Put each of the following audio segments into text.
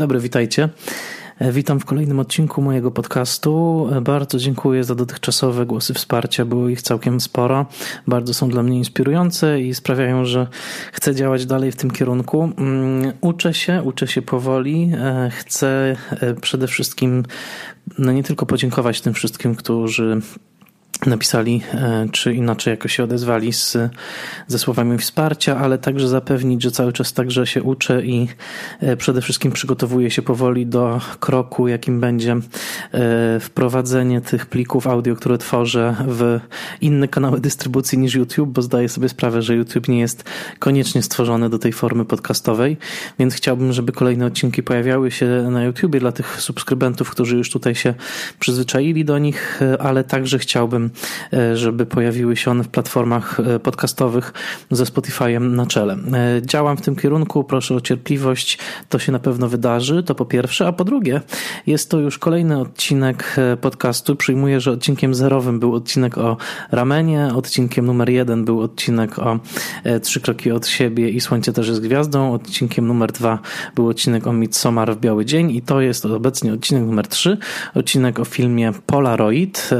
Dobry, witajcie. E, witam w kolejnym odcinku mojego podcastu. E, bardzo dziękuję za dotychczasowe głosy wsparcia, było ich całkiem sporo. Bardzo są dla mnie inspirujące i sprawiają, że chcę działać dalej w tym kierunku. Mm, uczę się, uczę się powoli. E, chcę przede wszystkim no nie tylko podziękować tym wszystkim, którzy napisali, e, czy inaczej jakoś się odezwali z, ze słowami wsparcia, ale także zapewnić, że cały czas także się uczę i e, przede wszystkim przygotowuję się powoli do kroku, jakim będzie e, wprowadzenie tych plików audio, które tworzę w inne kanały dystrybucji niż YouTube, bo zdaję sobie sprawę, że YouTube nie jest koniecznie stworzony do tej formy podcastowej, więc chciałbym, żeby kolejne odcinki pojawiały się na YouTubie dla tych subskrybentów, którzy już tutaj się przyzwyczaili do nich, ale także chciałbym żeby pojawiły się one w platformach e, podcastowych ze Spotify'em na czele. E, działam w tym kierunku, proszę o cierpliwość, to się na pewno wydarzy, to po pierwsze, a po drugie, jest to już kolejny odcinek podcastu. Przyjmuję, że odcinkiem zerowym był odcinek o ramenie, odcinkiem numer jeden był odcinek o Trzy kroki od siebie i Słońce też jest gwiazdą, odcinkiem numer dwa był odcinek o Midsommar w Biały Dzień i to jest obecnie odcinek numer trzy, odcinek o filmie Polaroid,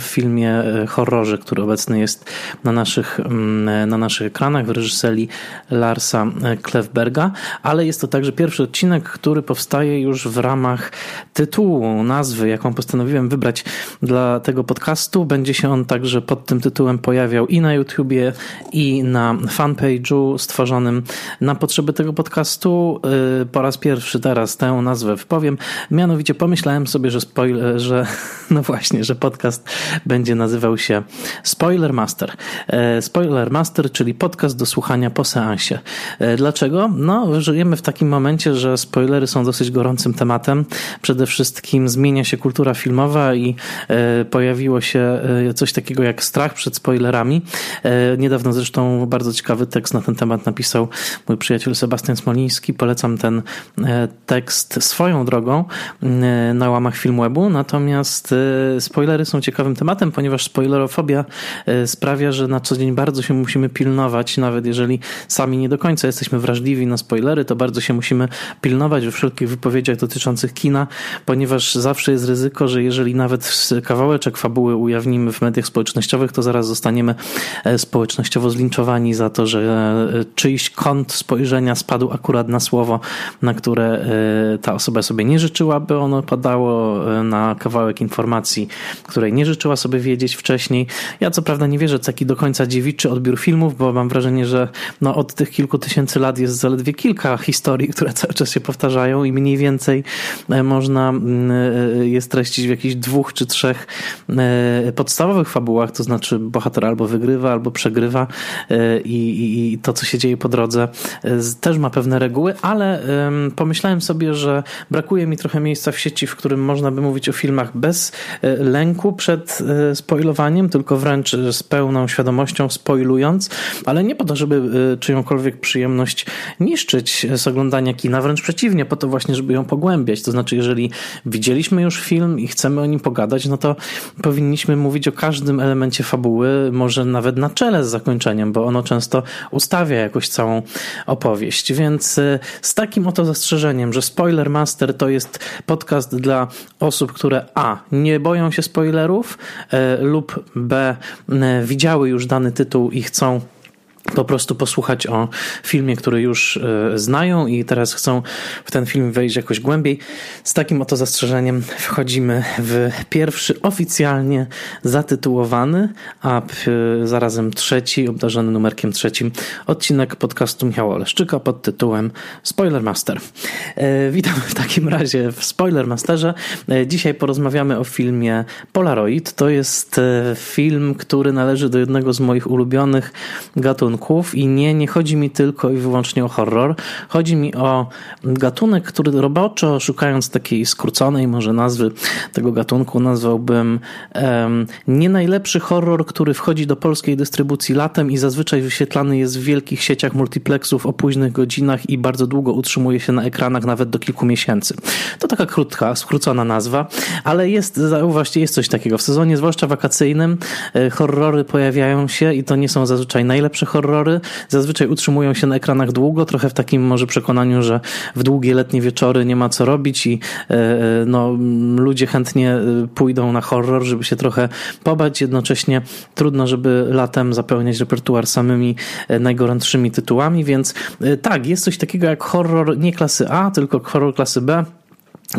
w filmie filmie e, horrorze, który obecny jest na naszych, mm, na naszych ekranach w reżyserii Larsa e, Klefberga, ale jest to także pierwszy odcinek, który powstaje już w ramach tytułu, nazwy, jaką postanowiłem wybrać dla tego podcastu. Będzie się on także pod tym tytułem pojawiał i na YouTubie, i na fanpage'u stworzonym na potrzeby tego podcastu. E, po raz pierwszy teraz tę nazwę wypowiem. Mianowicie pomyślałem sobie, że spoiler, że no właśnie, że podcast będzie nazywał się Spoiler Master. E, Spoiler Master, czyli podcast do słuchania po seansie. E, dlaczego? No, żyjemy w takim momencie, że spoilery są dosyć gorącym tematem. Przede wszystkim zmienia się kultura filmowa i e, pojawiło się coś takiego jak strach przed spoilerami. Niedawno zresztą bardzo ciekawy tekst na ten temat napisał mój przyjaciel Sebastian Smoliński. Polecam ten tekst swoją drogą na łamach Filmwebu. Natomiast spoilery są ciekawym tematem ponieważ spoilerofobia e, sprawia, że na co dzień bardzo się musimy pilnować, nawet jeżeli sami nie do końca jesteśmy wrażliwi na spoilery, to bardzo się musimy pilnować we wszelkich wypowiedziach dotyczących kina, ponieważ zawsze jest ryzyko, że jeżeli nawet kawałeczek fabuły ujawnimy w mediach społecznościowych, to zaraz zostaniemy e, społecznościowo zlinczowani za to, że e, czyjś kąt spojrzenia spadł akurat na słowo, na które ta osoba sobie nie życzyła, by ono padało na kawałek informacji, której nie życzyła sobie wiedzieć wcześniej. Ja co prawda nie wierzę w taki do końca dziewiczy odbiór filmów, bo mam wrażenie, że no od tych kilku tysięcy lat jest zaledwie kilka historii, które cały czas się powtarzają i mniej więcej e, można mm, e, je streścić w jakichś dwóch czy trzech e, podstawowych fabułach, to znaczy bohater albo wygrywa, albo przegrywa i, i, i to, co się dzieje po drodze też ma pewne reguły, ale pomyślałem sobie, że brakuje mi trochę miejsca w sieci, w którym można by mówić o filmach bez lęku przed spoilowaniem, tylko wręcz z pełną świadomością spoilując, ale nie po to, żeby y, czyjąkolwiek przyjemność niszczyć z oglądania kina, wręcz przeciwnie, po to właśnie, żeby ją pogłębiać. To znaczy, jeżeli widzieliśmy już film i chcemy o nim pogadać, no to powinniśmy mówić o każdym elemencie fabuły, może nawet na czele z zakończeniem, bo ono często ustawia jakoś całą opowieść. Więc y, z takim oto zastrzeżeniem, że Spoiler Master to jest podcast dla osób, które a. nie boją się spoilerów, lub B e, widziały już dany tytuł i chcą po prostu posłuchać o filmie, który już e, znają i teraz chcą w ten film wejść jakoś głębiej. Z takim oto zastrzeżeniem wchodzimy w pierwszy oficjalnie zatytułowany, a zarazem trzeci, obdarzony numerkiem trzecim odcinek podcastu Michała Oleszczyka pod tytułem Spoiler Master. E, witam w takim razie w Spoiler Masterze. E, dzisiaj porozmawiamy o filmie Polaroid. To jest film, który należy do jednego z moich ulubionych gatunków gatunków i nie, nie chodzi mi tylko i wyłącznie o horror. Chodzi mi o gatunek, który roboczo, szukając takiej skróconej może nazwy tego gatunku, nazwałbym um, nie najlepszy horror, który wchodzi do polskiej dystrybucji latem i zazwyczaj wyświetlany jest w wielkich sieciach multiplexów o późnych godzinach i bardzo długo utrzymuje się na ekranach nawet do kilku miesięcy. To taka krótka, skrócona nazwa, ale jest, zauważcie, jest coś takiego. W sezonie, zwłaszcza wakacyjnym, e, horrory pojawiają się i to nie są zazwyczaj najlepsze horrory, horrory. Zazwyczaj utrzymują się na ekranach długo, trochę w takim może przekonaniu, że w długie letnie wieczory nie ma co robić i no, ludzie chętnie pójdą na horror, żeby się trochę pobać, jednocześnie trudno, żeby latem zapełniać repertuar samymi najgorętszymi tytułami, więc tak, jest coś takiego jak horror nie klasy A, tylko horror klasy B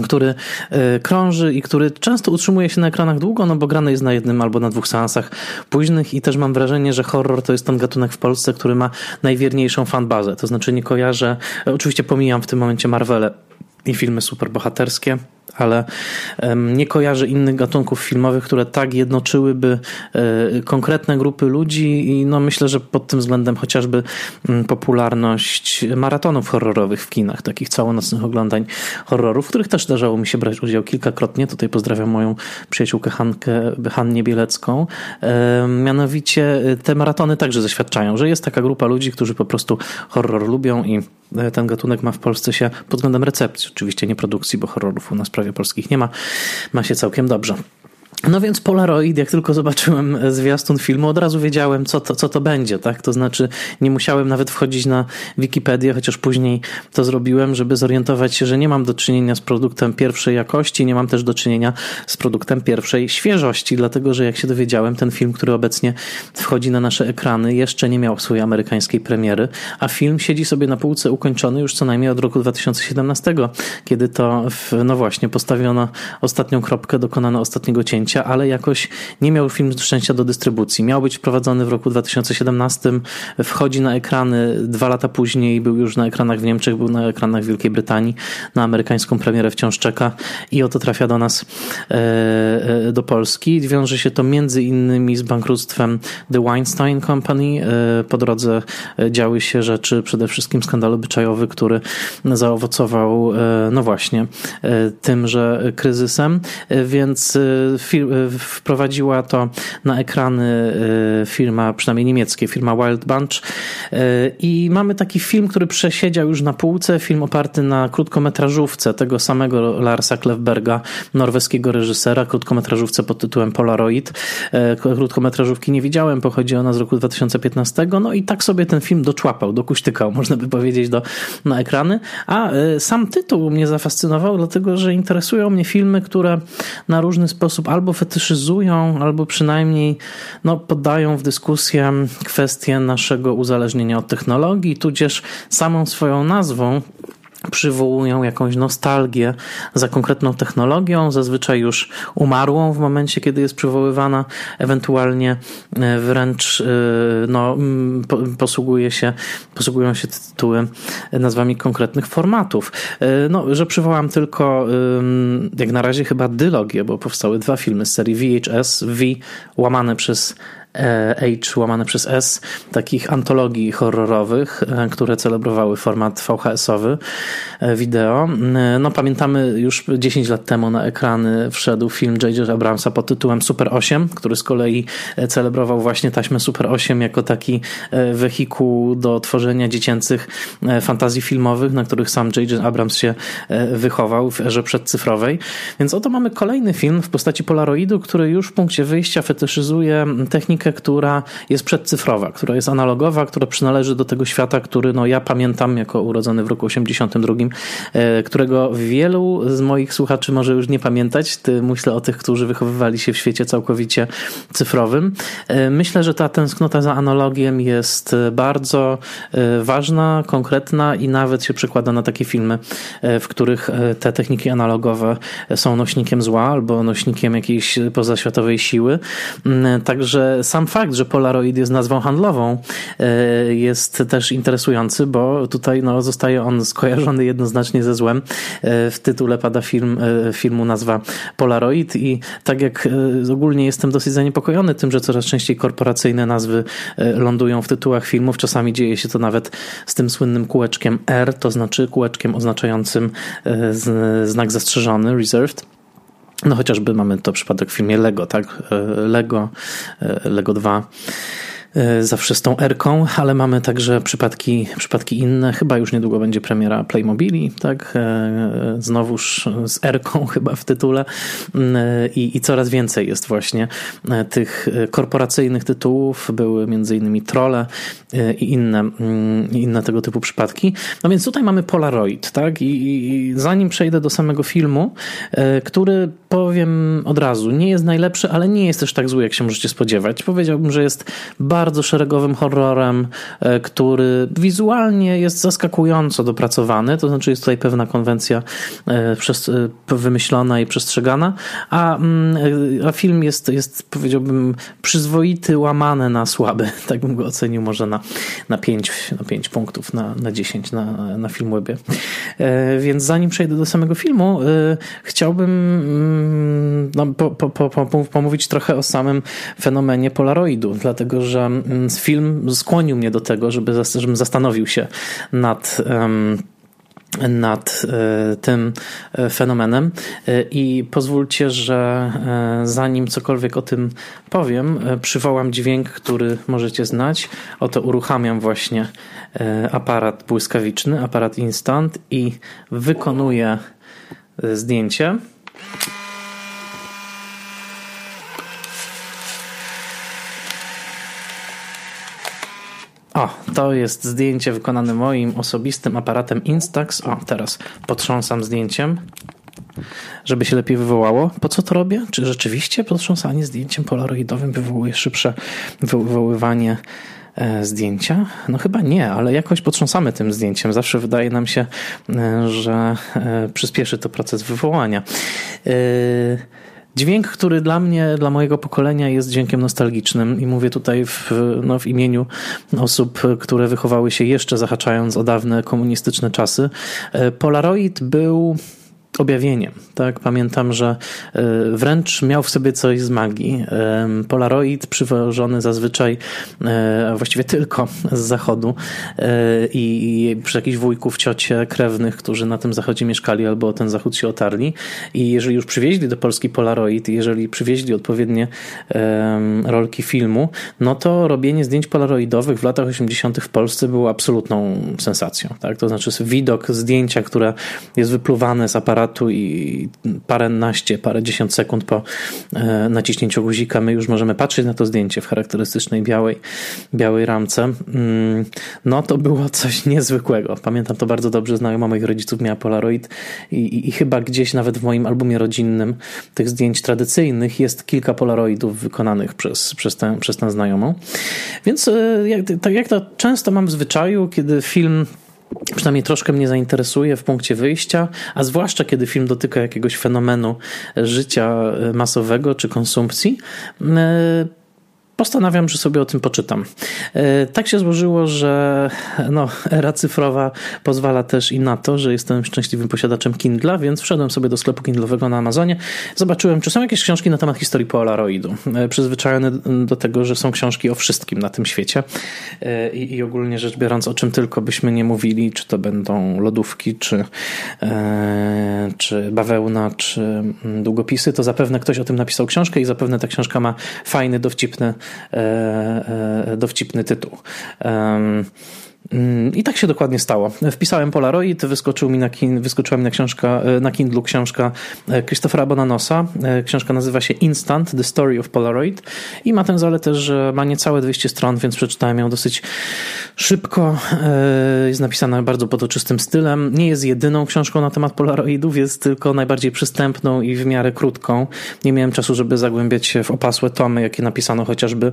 który e, krąży i który często utrzymuje się na ekranach długo, no bo grany jest na jednym albo na dwóch seansach późnych i też mam wrażenie, że horror to jest ten gatunek w Polsce, który ma najwierniejszą fanbazę. To znaczy nie kojarzę, oczywiście pomijam w tym momencie Marvele i filmy superbohaterskie, ale nie kojarzę innych gatunków filmowych, które tak jednoczyłyby e, konkretne grupy ludzi i no myślę, że pod tym względem chociażby mm, popularność maratonów horrorowych w kinach, takich całonocnych oglądań horrorów, w których też zdarzało mi się brać udział kilkakrotnie. Tutaj pozdrawiam moją przyjaciółkę Hankę, Hannę Bielecką. Mianowicie e, te maratony także zaświadczają, że jest taka grupa ludzi, którzy po prostu horror lubią i e, ten gatunek ma w Polsce się pod względem recepcji, oczywiście nie produkcji, bo horrorów u nas prawie polskich nie ma, ma się całkiem dobrze. No więc Polaroid, jak tylko zobaczyłem zwiastun filmu, od razu wiedziałem, co to, co to będzie, tak? To znaczy, nie musiałem nawet wchodzić na Wikipedię, chociaż później to zrobiłem, żeby zorientować się, że nie mam do czynienia z produktem pierwszej jakości, nie mam też do czynienia z produktem pierwszej świeżości, dlatego że jak się dowiedziałem, ten film, który obecnie wchodzi na nasze ekrany, jeszcze nie miał swojej amerykańskiej premiery, a film siedzi sobie na półce ukończony już co najmniej od roku 2017, kiedy to, w, no właśnie, postawiono ostatnią kropkę, dokonano ostatniego cięcia ale jakoś nie miał film szczęścia do dystrybucji. Miał być wprowadzony w roku 2017, wchodzi na ekrany dwa lata później, był już na ekranach w Niemczech, był na ekranach w Wielkiej Brytanii, na amerykańską premierę wciąż czeka i oto trafia do nas e, e, do Polski. Wiąże się to między innymi z bankructwem The Weinstein Company. E, po drodze działy się rzeczy, przede wszystkim skandal obyczajowy, który zaowocował, no właśnie, tymże kryzysem, więc Y, wprowadziła to na ekrany y, firma, przynajmniej niemieckie, firma Wild Bunch. Y, I mamy taki film, który przesiedział już na półce, film oparty na krótkometrażówce tego samego Larsa Klefberga, norweskiego reżysera, krótkometrażówce pod tytułem Polaroid. Krótkometrażówki nie widziałem, pochodzi ona z roku 2015, no i tak sobie ten film doczłapał, dokuśtykał, można by powiedzieć, do, na ekrany, a sam tytuł mnie zafascynował, dlatego, że interesują mnie filmy, które na różny sposób albo albo fetyszyzują, albo przynajmniej no, poddają w dyskusję kwestię naszego uzależnienia od technologii, tudzież samą swoją nazwą przywołują jakąś nostalgię za konkretną technologią, zazwyczaj już umarłą w momencie, kiedy jest przywoływana, ewentualnie e, wręcz e, no, posługuje się, posługują się tytuły nazwami konkretnych formatów. E, no, że przywołam tylko jak na razie chyba dylogię, bo powstały dwa filmy z serii VHS, V łamane przez H łamane przez S, takich antologii horrorowych, e, które celebrowały format VHS-owy e, wideo. No pamiętamy już 10 lat temu na ekrany wszedł film J.J. Abramsa pod tytułem Super 8, który z kolei celebrował właśnie taśmę Super 8 jako taki wehikuł do tworzenia dziecięcych fantazji filmowych, na których sam J.J. Abrams się wychował w erze przedcyfrowej. Więc oto mamy kolejny film w postaci Polaroidu, który już w punkcie wyjścia fetyszyzuje technikę która jest przedcyfrowa, która jest analogowa, która przynależy do tego świata, który no, ja pamiętam jako urodzony w roku 82, e, którego wielu z moich słuchaczy może już nie pamiętać. Myślę o tych, którzy wychowywali się w świecie całkowicie cyfrowym. E, myślę, że ta tęsknota za analogiem jest bardzo e, ważna, konkretna i nawet się przekłada na takie filmy, w których te techniki analogowe są nośnikiem zła albo nośnikiem jakiejś pozaświatowej siły. Mm, także sam fakt, że Polaroid jest nazwą handlową e, jest też interesujący, bo tutaj no, zostaje on skojarzony jednoznacznie ze złem. E, w tytule pada film, e, filmu nazwa Polaroid i tak jak ogólnie jestem dosyć zaniepokojony tym, że coraz częściej korporacyjne nazwy lądują w tytułach filmów. Czasami dzieje się to nawet z tym słynnym kółeczkiem R, to znaczy kółeczkiem oznaczającym znak zastrzeżony, reserved. No chociażby mamy to przypadek w filmie Lego, tak? E, Lego, e, Lego 2 E, zawsze z tą Erką, ale mamy także przypadki, przypadki inne. Chyba już niedługo będzie premiera Playmobili, tak? E, znowuż z Erką chyba w tytule mm, e, I, i coraz więcej jest właśnie tych korporacyjnych tytułów. Były między innymi Trolle i inne, mm, inne tego typu przypadki. No więc tutaj mamy Polaroid, tak? I, I zanim przejdę do samego filmu, który powiem od razu, nie jest najlepszy, ale nie jest też tak zły, jak się możecie spodziewać. Powiedziałbym, że jest bardzo bardzo szeregowym horrorem, e, który wizualnie jest zaskakująco dopracowany, to znaczy jest tutaj pewna konwencja e, e, wymyślona i przestrzegana, a, mm, a film jest, jest powiedziałbym przyzwoity, łamany na słaby. Tak bym go ocenił może na, na, 5, na 5 punktów, na, na 10 na, na Filmwebie. Więc zanim przejdę do samego filmu, chciałbym mm, no, po, po, po, pomówić trochę o samym fenomenie Polaroidu, dlatego że film skłonił mnie do tego, żeby, żebym zastanowił się nad nad e, tym e, fenomenem e, i pozwólcie, że zanim cokolwiek o tym powiem, przywołam dźwięk, który możecie znać. Oto uruchamiam właśnie aparat błyskawiczny, aparat instant i wykonuję zdjęcie. O, to jest zdjęcie wykonane moim osobistym aparatem Instax. O, teraz potrząsam zdjęciem, żeby się lepiej wywołało. Po co to robię? Czy rzeczywiście potrząsanie zdjęciem polaroidowym wywołuje szybsze wywoływanie e, zdjęcia? No chyba nie, ale jakoś potrząsamy tym zdjęciem. Zawsze wydaje nam się, e, że e, przyspieszy to proces wywołania. Dźwięk, który dla mnie, dla mojego pokolenia jest dźwiękiem nostalgicznym i mówię tutaj w, no, w imieniu osób, które wychowały się jeszcze zahaczając o dawne komunistyczne czasy. E, Polaroid był objawieniem. Tak? Pamiętam, że e, wręcz miał w sobie coś z magii. Polaroid przywożony zazwyczaj, e, a właściwie tylko z zachodu i przy jakichś wujków, ciocie, krewnych, którzy na tym zachodzie mieszkali albo o ten zachód się otarli. I jeżeli już przywieźli do Polski Polaroid, jeżeli przywieźli odpowiednie rolki filmu, no to robienie zdjęć polaroidowych w latach 80. w Polsce było absolutną sensacją. Tak? To znaczy widok zdjęcia, które jest wypluwane z aparatu aparatu i paręnaście, parędziesiąt sekund po e, naciśnięciu guzika my już możemy patrzeć na to zdjęcie w charakterystycznej białej, białej ramce. Mm, no to było coś niezwykłego. Pamiętam to bardzo dobrze, znajoma moich rodziców miała Polaroid i, i, i chyba gdzieś nawet w moim albumie rodzinnym tych zdjęć tradycyjnych jest kilka Polaroidów wykonanych przez, przez, tę, przez tę znajomą. Więc e, jak, tak jak to często mam w zwyczaju, kiedy film przynajmniej troszkę mnie zainteresuje w punkcie wyjścia, a zwłaszcza kiedy film dotyka jakiegoś fenomenu życia masowego czy konsumpcji. E, postanawiam, że sobie o tym poczytam. E, tak się złożyło, że no, era cyfrowa pozwala też i na to, że jestem szczęśliwym posiadaczem Kindla, więc wszedłem sobie do sklepu Kindlowego na Amazonie. Zobaczyłem, czy są jakieś książki na temat historii Polaroidu. E, przyzwyczajony do tego, że są książki o wszystkim na tym świecie e, i, i ogólnie rzecz biorąc, o czym tylko byśmy nie mówili, czy to będą lodówki, czy, czy bawełna, czy mm, długopisy, to zapewne ktoś o tym napisał książkę i zapewne ta książka ma fajny, dowcipny dowcipny tytuł. I tak się dokładnie stało. Wpisałem Polaroid, wyskoczył mi na kin, wyskoczyła mi na, książka, e, na Kindlu książka Christophera Bonanosa. Książka nazywa się Instant, The Story of Polaroid i ma tę zaletę, że ma niecałe 200 stron, więc przeczytałem ją dosyć szybko. Jest napisana bardzo potoczystym stylem. Nie jest jedyną książką na temat Polaroidów, jest tylko najbardziej przystępną i w miarę krótką. Nie miałem czasu, żeby zagłębiać się w opasłe tomy, jakie napisano chociażby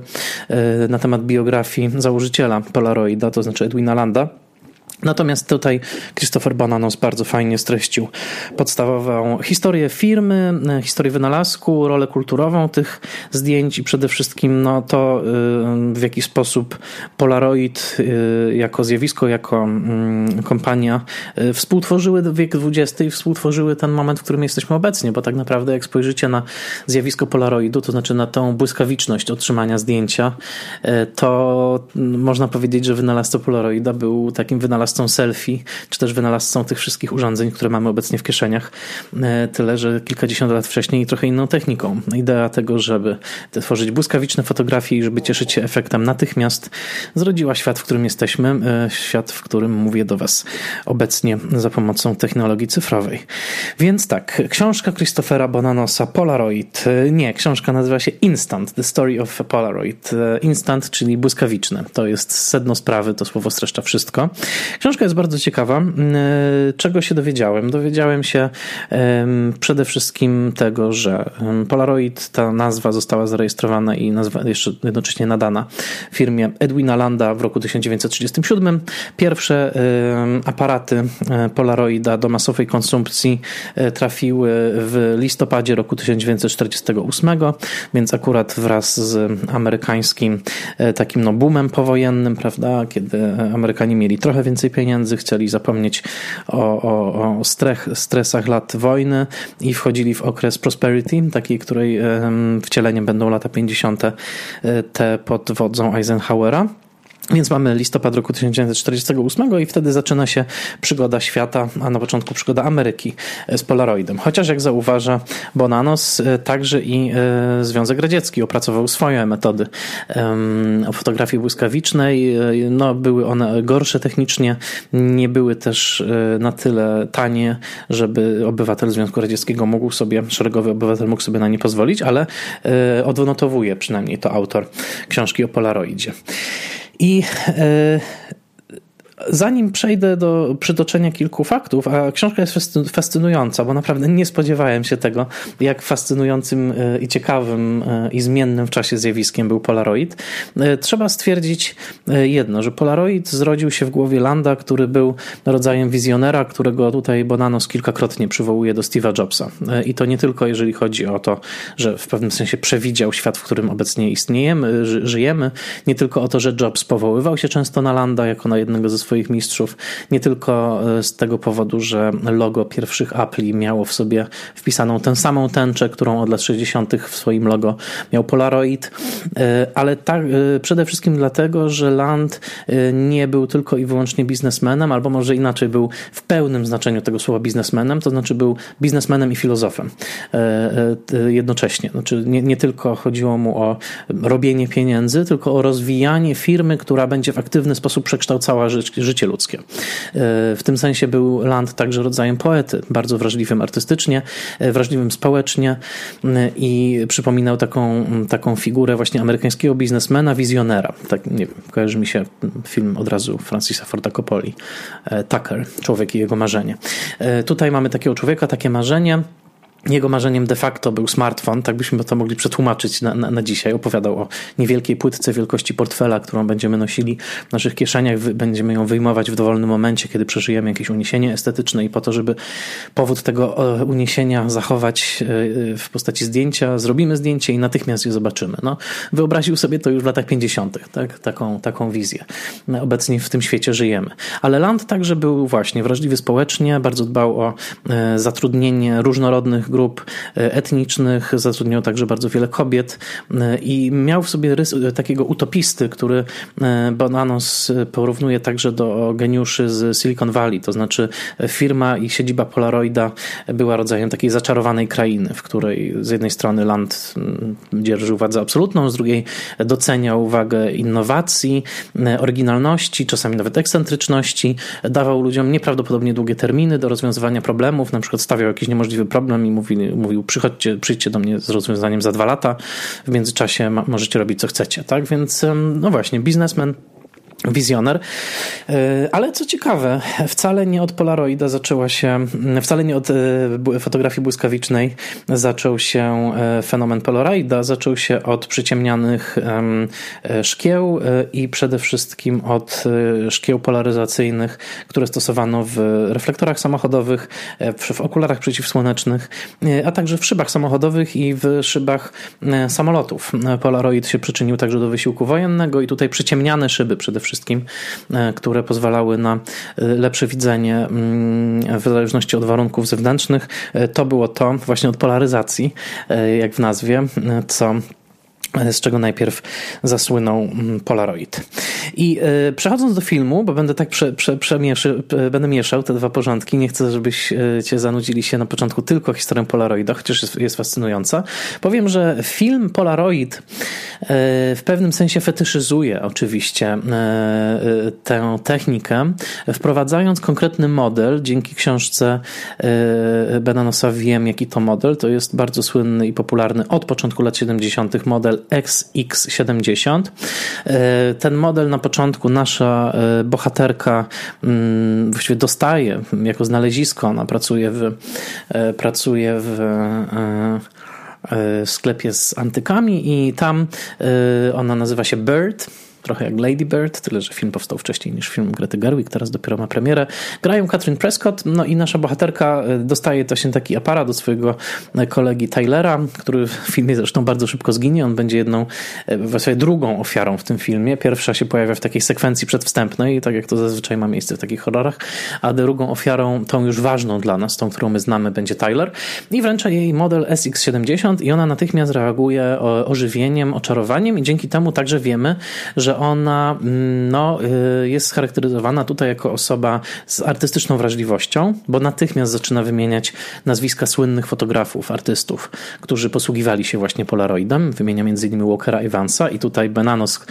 na temat biografii założyciela Polaroida, to znaczy Edwina Landa. Natomiast tutaj Christopher Bananos bardzo fajnie streścił podstawową historię firmy, historię wynalazku, rolę kulturową tych zdjęć i przede wszystkim no, to y, w jaki sposób Polaroid y, jako zjawisko, jako mm, kompania współtworzyły wiek XX i współtworzyły ten moment, w którym jesteśmy obecnie, bo tak naprawdę jak spojrzycie na zjawisko Polaroidu, to znaczy na tą błyskawiczność otrzymania zdjęcia, to można powiedzieć, że wynalazca Polaroida był takim wynalazcą wynalazcą selfie, czy też wynalazcą tych wszystkich urządzeń, które mamy obecnie w kieszeniach. Tyle, że kilkadziesiąt lat wcześniej trochę inną techniką. Idea tego, żeby tworzyć błyskawiczne fotografie i żeby cieszyć się efektem natychmiast, zrodziła świat, w którym jesteśmy. Świat, w którym mówię do Was obecnie za pomocą technologii cyfrowej. Więc tak, książka Christophera Bonanosa Polaroid. Nie, książka nazywa się Instant, The Story of Polaroid. Instant, czyli błyskawiczne. To jest sedno sprawy, to słowo streszcza wszystko. Książka jest bardzo ciekawa. Czego się dowiedziałem? Dowiedziałem się przede wszystkim tego, że Polaroid, ta nazwa została zarejestrowana i nazwa jeszcze jednocześnie nadana firmie Edwina Landa w roku 1937. Pierwsze aparaty e, Polaroida do masowej konsumpcji e, trafiły w listopadzie roku 1948, więc akurat wraz z amerykańskim e, takim no boomem powojennym, prawda, kiedy Amerykanie mieli trochę więcej pieniędzy, chcieli zapomnieć o, o, o strech, stresach lat wojny i wchodzili w okres prosperity, takiej, której wcieleniem będą lata 50. te pod wodzą Eisenhowera. Więc mamy listopad roku 1948 i wtedy zaczyna się przygoda świata, a na początku przygoda Ameryki z Polaroidem. Chociaż jak zauważa Bonanos, e, także i e, Związek Radziecki opracował swoje metody fotografii błyskawicznej. E, no, były one gorsze technicznie, nie były też na tyle tanie, żeby obywatel Związku Radzieckiego mógł sobie, szeregowy obywatel mógł sobie na nie pozwolić, ale odnotowuje przynajmniej to autor książki o Polaroidzie. I e, Zanim przejdę do przytoczenia kilku faktów, a książka jest fascynująca, bo naprawdę nie spodziewałem się tego, jak fascynującym e, i ciekawym e, i zmiennym w czasie zjawiskiem był Polaroid. E, trzeba stwierdzić jedno, że Polaroid zrodził się w głowie Landa, który był rodzajem wizjonera, którego tutaj Bonanos kilkakrotnie przywołuje do Steve'a Jobsa. I to nie tylko jeżeli chodzi o to, że w pewnym sensie przewidział świat, w którym obecnie istniejemy, żyjemy, nie tylko o to, że Jobs powoływał się często na Landa jako na jednego ze swoich swoich mistrzów, nie tylko e, z tego powodu, że logo pierwszych Apple'i miało w sobie wpisaną tę samą tęczę, którą od lat 60. w swoim logo miał Polaroid, e, ale tak, e, przede wszystkim dlatego, że Land nie był tylko i wyłącznie biznesmenem, albo może inaczej był w pełnym znaczeniu tego słowa biznesmenem, to znaczy był biznesmenem i filozofem jednocześnie. Znaczy nie, nie tylko chodziło mu o robienie pieniędzy, tylko o rozwijanie firmy, która będzie w aktywny sposób przekształcała życie, życie ludzkie. E, w tym sensie był Land także rodzajem poety, bardzo wrażliwym artystycznie, e, wrażliwym społecznie e, i przypominał taką, taką figurę właśnie amerykańskiego biznesmena, wizjonera. Tak, nie wiem, kojarzy mi się film od razu Francisa Forda Coppoli, Tucker, Człowiek i jego marzenie. Tutaj mamy takiego człowieka, takie marzenie, jego marzeniem de facto był smartfon, tak byśmy to mogli przetłumaczyć na, na, na, dzisiaj. Opowiadał o niewielkiej płytce wielkości portfela, którą będziemy nosili w naszych kieszeniach, będziemy ją wyjmować w dowolnym momencie, kiedy przeżyjemy jakieś uniesienie estetyczne i po to, żeby powód tego e, uniesienia zachować e, w postaci zdjęcia, zrobimy zdjęcie i natychmiast je zobaczymy. No, wyobraził sobie to już w latach 50., tak? taką, taką wizję. Obecnie w tym świecie żyjemy. Ale Land także był właśnie wrażliwy społecznie, bardzo dbał o e, zatrudnienie różnorodnych grup e, etnicznych, zatrudniał także bardzo wiele kobiet e, i miał w sobie rys takiego utopisty, który e, Bananos porównuje także do geniuszy z Silicon Valley, to znaczy firma i siedziba Polaroida była rodzajem takiej zaczarowanej krainy, w której z jednej strony land mm, dzierżył władzę absolutną, z drugiej doceniał wagę innowacji, oryginalności, czasami nawet ekscentryczności, dawał ludziom nieprawdopodobnie długie terminy do rozwiązywania problemów, na przykład stawiał jakiś niemożliwy problem i mówili, mówił, przychodźcie, przyjdźcie do mnie z rozwiązaniem za dwa lata, w międzyczasie możecie robić co chcecie, tak? Więc no właśnie, biznesmen wizjoner. E, ale co ciekawe, wcale nie od Polaroida zaczęła się, wcale nie od e, fotografii błyskawicznej zaczął się e, fenomen Polaroida, zaczął się od przyciemnianych szkieł i przede wszystkim od szkieł polaryzacyjnych, które stosowano w reflektorach samochodowych, w okularach przeciwsłonecznych, a także w szybach samochodowych i w szybach samolotów. Polaroid się przyczynił także do wysiłku wojennego i tutaj przyciemniane szyby przede wszystkim wszystkim, e, które pozwalały na e, lepsze widzenie mm, w zależności od warunków zewnętrznych. E, to było to właśnie od polaryzacji, jak w nazwie, co z czego najpierw zasłynął mm, Polaroid. I e, przechodząc do filmu, bo będę tak prze, prze, przemieszy, będę mieszał te dwa porządki, nie chcę, żebyś e, zanudzili się na początku tylko historią Polaroida, chociaż jest, jest fascynująca. Powiem, że film Polaroid e, w pewnym sensie fetyszyzuje oczywiście tę technikę, wprowadzając konkretny model, dzięki książce Benanosa wiem, jaki to model, to jest bardzo słynny i popularny od początku lat 70. model XX70. E, ten model na początku nasza e, bohaterka mm, właściwie dostaje jako znalezisko. Ona pracuje w, e, pracuje w sklepie z antykami i tam ona nazywa się Bird trochę jak Lady Bird, tyle że film powstał wcześniej niż film Grety Gerwig, teraz dopiero ma premierę. Grają Catherine Prescott, no i nasza bohaterka e, dostaje to się taki aparat od swojego e, kolegi Tylera, który w filmie zresztą bardzo szybko zginie. On będzie jedną, e, właściwie drugą ofiarą w tym filmie. Pierwsza się pojawia w takiej sekwencji przedwstępnej, tak jak to zazwyczaj ma miejsce w takich horrorach, a drugą ofiarą, tą już ważną dla nas, tą, którą my znamy, będzie Tyler i wręcza jej model SX70 i ona natychmiast reaguje ożywieniem, oczarowaniem i dzięki temu także wiemy, że że ona mm, no, y, jest scharakteryzowana tutaj jako osoba z artystyczną wrażliwością, bo natychmiast zaczyna wymieniać nazwiska słynnych fotografów, artystów, którzy posługiwali się właśnie Polaroidem. Wymienia m.in. Walkera Evansa i tutaj Benanos,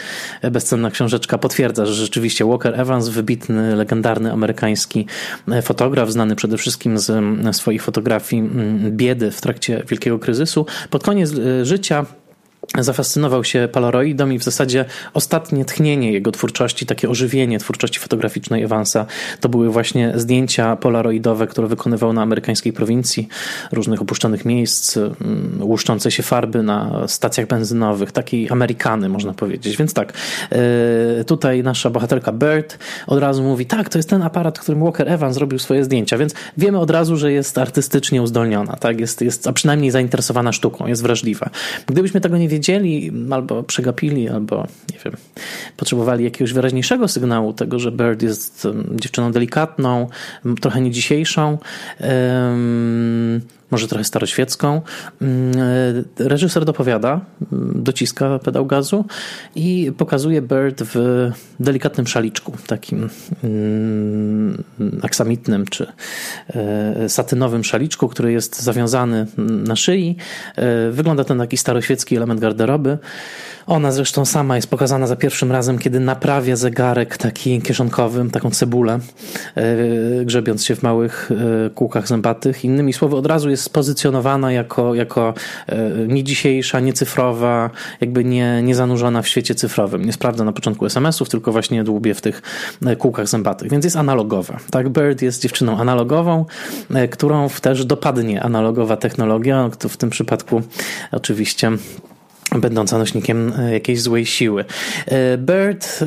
bezcenna książeczka, potwierdza, że rzeczywiście Walker Evans, wybitny, legendarny amerykański e, fotograf, znany przede wszystkim z swoich fotografii biedy w trakcie wielkiego kryzysu. Pod koniec e, życia zafascynował się Polaroidem i w zasadzie ostatnie tchnienie jego twórczości, takie ożywienie twórczości fotograficznej Evansa, to były właśnie zdjęcia polaroidowe, które wykonywał na amerykańskiej prowincji, różnych opuszczonych miejsc, mm, łuszczące się farby na stacjach benzynowych, takiej Amerykany można powiedzieć. Więc tak, e, tutaj nasza bohaterka Bird od razu mówi, tak, to jest ten aparat, którym Walker Evans zrobił swoje zdjęcia, więc wiemy od razu, że jest artystycznie uzdolniona, tak, jest, jest a przynajmniej zainteresowana sztuką, jest wrażliwa. Gdybyśmy tego nie wiedzieli, albo przegapili, albo nie wiem, potrzebowali jakiegoś wyraźniejszego sygnału tego, że Bird jest dziewczyną delikatną, trochę nie dzisiejszą. Może trochę staroświecką. Mm, e, reżyser dopowiada, mm, dociska pedał gazu i pokazuje Bird w delikatnym szaliczku, takim mm, aksamitnym czy e, satynowym szaliczku, który jest zawiązany na szyi. E, wygląda ten taki staroświecki element garderoby. Ona zresztą sama jest pokazana za pierwszym razem, kiedy naprawia zegarek taki kieszonkowy, taką cebulę, e, grzebiąc się w małych e, kółkach zębatych. Innymi słowy, od razu jest spozycjonowana jako, jako e, nie dzisiejsza, nie cyfrowa, jakby nie, nie zanurzona w świecie cyfrowym. Nie sprawdza na początku SMS-ów, tylko właśnie dłubie w tych kółkach zębatych, więc jest analogowa. Tak, Bird jest dziewczyną analogową, którą też dopadnie analogowa technologia, w tym przypadku oczywiście będąca nośnikiem e, jakiejś złej siły. E, Bird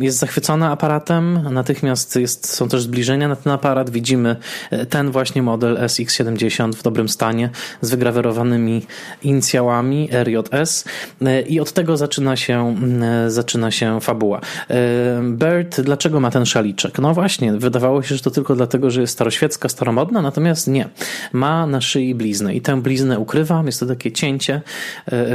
jest zachwycona aparatem, natychmiast jest, są też zbliżenia na ten aparat. Widzimy e, ten właśnie model SX70 w dobrym stanie z wygrawerowanymi inicjałami RJS i od tego zaczyna się, zaczyna się fabuła. Bird, dlaczego ma ten szaliczek? No właśnie, wydawało się, że to tylko dlatego, że jest staroświecka, staromodna, natomiast nie. Ma na szyi bliznę i tę bliznę ukrywa, jest to takie cięcie